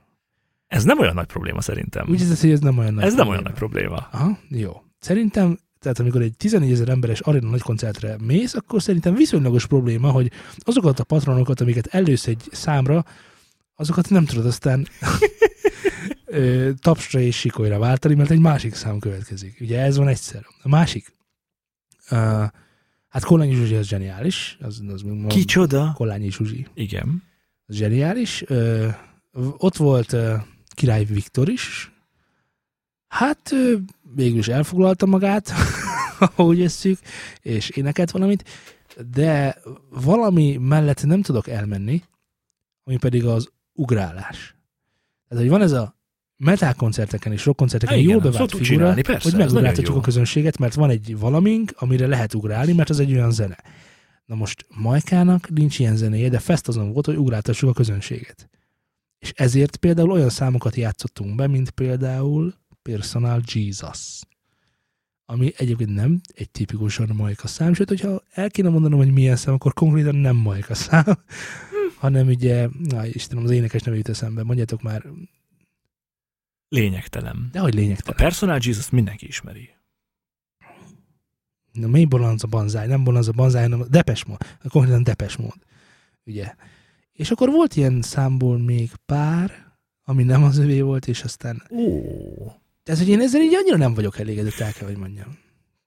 Ez nem olyan nagy probléma szerintem. Úgy érzed, hogy ez nem olyan nagy Ez nem probléma. olyan nagy probléma. Aha, jó. Szerintem, tehát amikor egy 14 ezer emberes arena nagy koncertre mész, akkor szerintem viszonylagos probléma, hogy azokat a patronokat, amiket elősz egy számra, azokat nem tudod aztán tapsra és sikolyra váltani, mert egy másik szám következik. Ugye ez van egyszer. A másik, uh, hát Kollányi Zsuzsi az zseniális, az, az Kicsoda? Kollányi Zsuzsi, Igen. az zseniális. Ö, ott volt ö, Király Viktor is, hát ö, végül is elfoglalta magát, ahogy esszük, és énekelt valamit, de valami mellett nem tudok elmenni, ami pedig az ugrálás. Tehát, hogy van ez a metal koncerteken és rock koncerteken Igen, jól bevált szoktuk figura, csinálni, persze, hogy megugráltatjuk a közönséget, mert van egy valamink, amire lehet ugrálni, mert az egy olyan zene. Na most Majkának nincs ilyen zenéje, de fest azon volt, hogy ugráltassuk a közönséget. És ezért például olyan számokat játszottunk be, mint például Personal Jesus. Ami egyébként nem egy tipikusan Majka szám, sőt, hogyha el kéne mondanom, hogy milyen szám, akkor konkrétan nem Majka szám, hanem ugye, na Istenem, az énekes neve jut eszembe, mondjátok már, Lényegtelen. de hogy A lényegtelen. Personal Jesus mindenki ismeri. Na, mi Bonanza Banzai? Nem Bonanza Banzai, hanem Depes Mód. Konkrétan Depes Mód. Ugye? És akkor volt ilyen számból még pár, ami nem az övé volt, és aztán... Ó. Tehát, hogy én ezzel így annyira nem vagyok elégedett, el kell, hogy mondjam.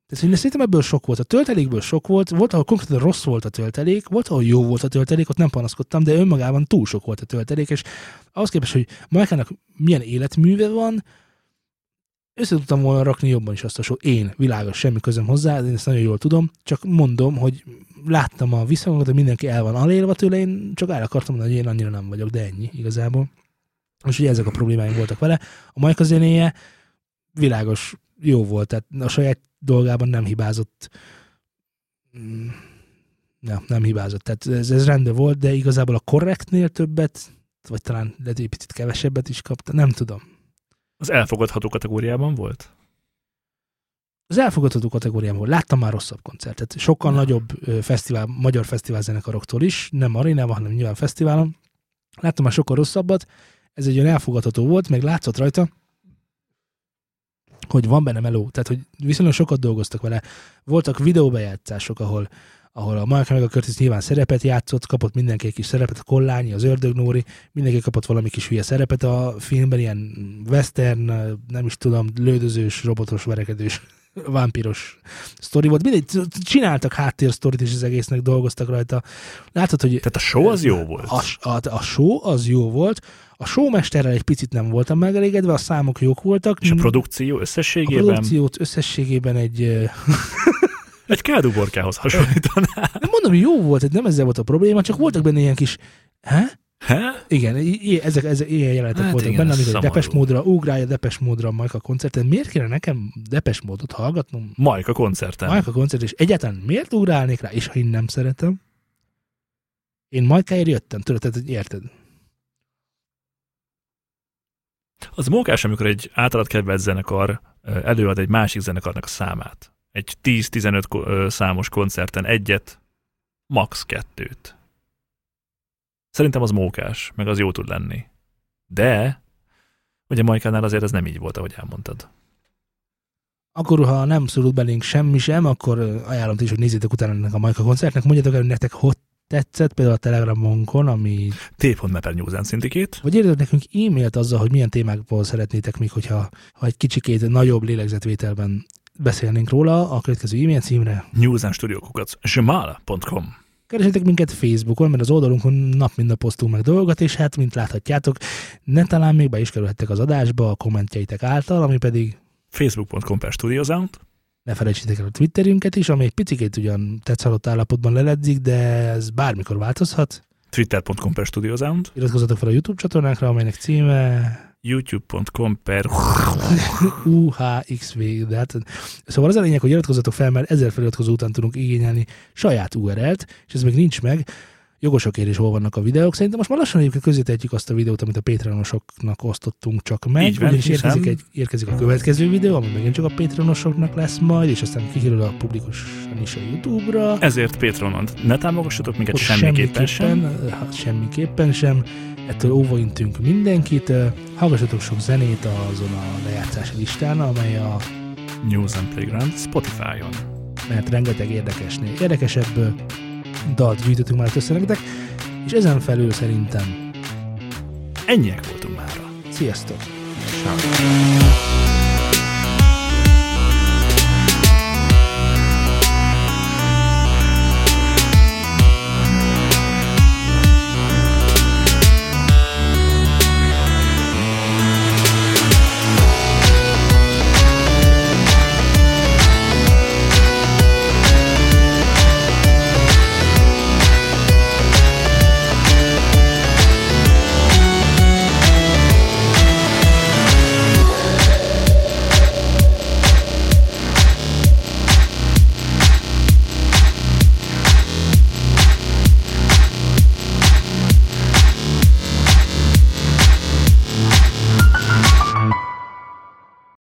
Tehát szerintem ebből sok volt. A töltelékből sok volt, volt, ahol konkrétan rossz volt a töltelék, volt, ahol jó volt a töltelék, ott nem panaszkodtam, de önmagában túl sok volt a töltelék, és ahhoz képest, hogy Majkának milyen életműve van, össze tudtam volna rakni jobban is azt a sok. Én, világos, semmi közöm hozzá, én ezt nagyon jól tudom, csak mondom, hogy láttam a visszhangot, hogy mindenki el van alélva tőle, én csak el akartam mondani, hogy én annyira nem vagyok, de ennyi igazából. És ugye ezek a problémáim voltak vele. A Majka zenéje világos, jó volt, tehát a saját dolgában nem hibázott. Mm, Nem, nem hibázott. Tehát ez, ez rendben volt, de igazából a korrektnél többet, vagy talán lehet, egy picit kevesebbet is kapta, nem tudom. Az elfogadható kategóriában volt? Az elfogadható kategóriában volt. Láttam már rosszabb koncertet. Sokkal Na. nagyobb fesztivál, magyar fesztiválzenekaroktól is, nem arénában, hanem nyilván fesztiválon. Láttam már sokkal rosszabbat. Ez egy olyan elfogadható volt, meg látszott rajta, hogy van benne meló. Tehát, hogy viszonylag sokat dolgoztak vele. Voltak videóbejátszások, ahol ahol a Mark meg a Curtis nyilván szerepet játszott, kapott mindenki egy kis szerepet, a Kollányi, az Ördögnóri, mindenki kapott valami kis hülye szerepet a filmben, ilyen western, nem is tudom, lődözős, robotos, verekedős, vámpiros sztori volt. Mindegy, csináltak háttérsztorit, és az egésznek dolgoztak rajta. Látod, hogy Tehát a show az jó volt. a, a, a show az jó volt, a showmesterrel egy picit nem voltam megelégedve, a számok jók voltak. És a produkció a összességében produkciót összességében egy, egy kádúborkához hasonlítaná. nem mondom, hogy jó volt, nem ezzel volt a probléma, csak voltak benne ilyen kis, he? He? Igen, ezek, ezek ilyen jelenetek Hát voltak igen, benne, amikor. Depes módra, ugrálja Depes módra a Majka koncerten. Miért kéne nekem Depes módot hallgatnom? Majka koncerten. Majka koncert, és egyáltalán miért ugrálnék rá, és ha én nem szeretem? Én Majkáért jöttem, tudod, tehát hogy érted? Az mókás, amikor egy általad kedvelt zenekar előad egy másik zenekarnak a számát. Egy 10-15 ko- ö, számos koncerten egyet, max. kettőt. Szerintem az mókás, meg az jó tud lenni. De, ugye Majkánál azért ez nem így volt, ahogy elmondtad. Akkor, ha nem szorult belénk semmi sem, akkor ajánlom is, hogy nézzétek utána ennek a Majka koncertnek. Mondjátok el, hogy nektek hogy tetszett, például a Telegramonkon, ami T.Meper News and Syndicate. Vagy írjatok nekünk e-mailt azzal, hogy milyen témákból szeretnétek még, hogyha ha egy kicsikét nagyobb lélegzetvételben beszélnénk róla a következő e-mail címre. newsandstudiókukat zsmala.com Keresetek minket Facebookon, mert az oldalunkon nap mint nap posztunk meg dolgokat, és hát, mint láthatjátok, ne talán még be is kerülhettek az adásba a kommentjeitek által, ami pedig facebook.com per studiosound ne felejtsétek el a Twitterünket is, ami egy picikét ugyan tetszalott állapotban leledzik, de ez bármikor változhat. twitter.com per studiosound Iratkozzatok fel a YouTube csatornánkra, amelynek címe youtube.com per UHXV, de hát, szóval az a lényeg, hogy iratkozzatok fel, mert ezer feliratkozó után tudunk igényelni saját URL-t, és ez még nincs meg. Jogos a kérés, hol vannak a videók. Szerintem most már lassan egyébként közétetjük azt a videót, amit a Patreonosoknak osztottunk csak meg. Így van, érkezik, egy, érkezik a következő videó, ami megint csak a Patreonosoknak lesz majd, és aztán kikerül a publikusan is a YouTube-ra. Ezért Patronon ne támogassatok minket Ott semmiképpen sem. ha, semmiképpen sem. Ettől óvaintünk mindenkit. Ö, Hallgassatok sok zenét azon a lejátszási listán, amely a News and Playground Spotify-on. mert rengeteg érdekesnél érdekesebb ö, dalt gyűjtöttünk már össze nektek, és ezen felül szerintem Ennyiek voltunk mára. sziasztok! Ciao.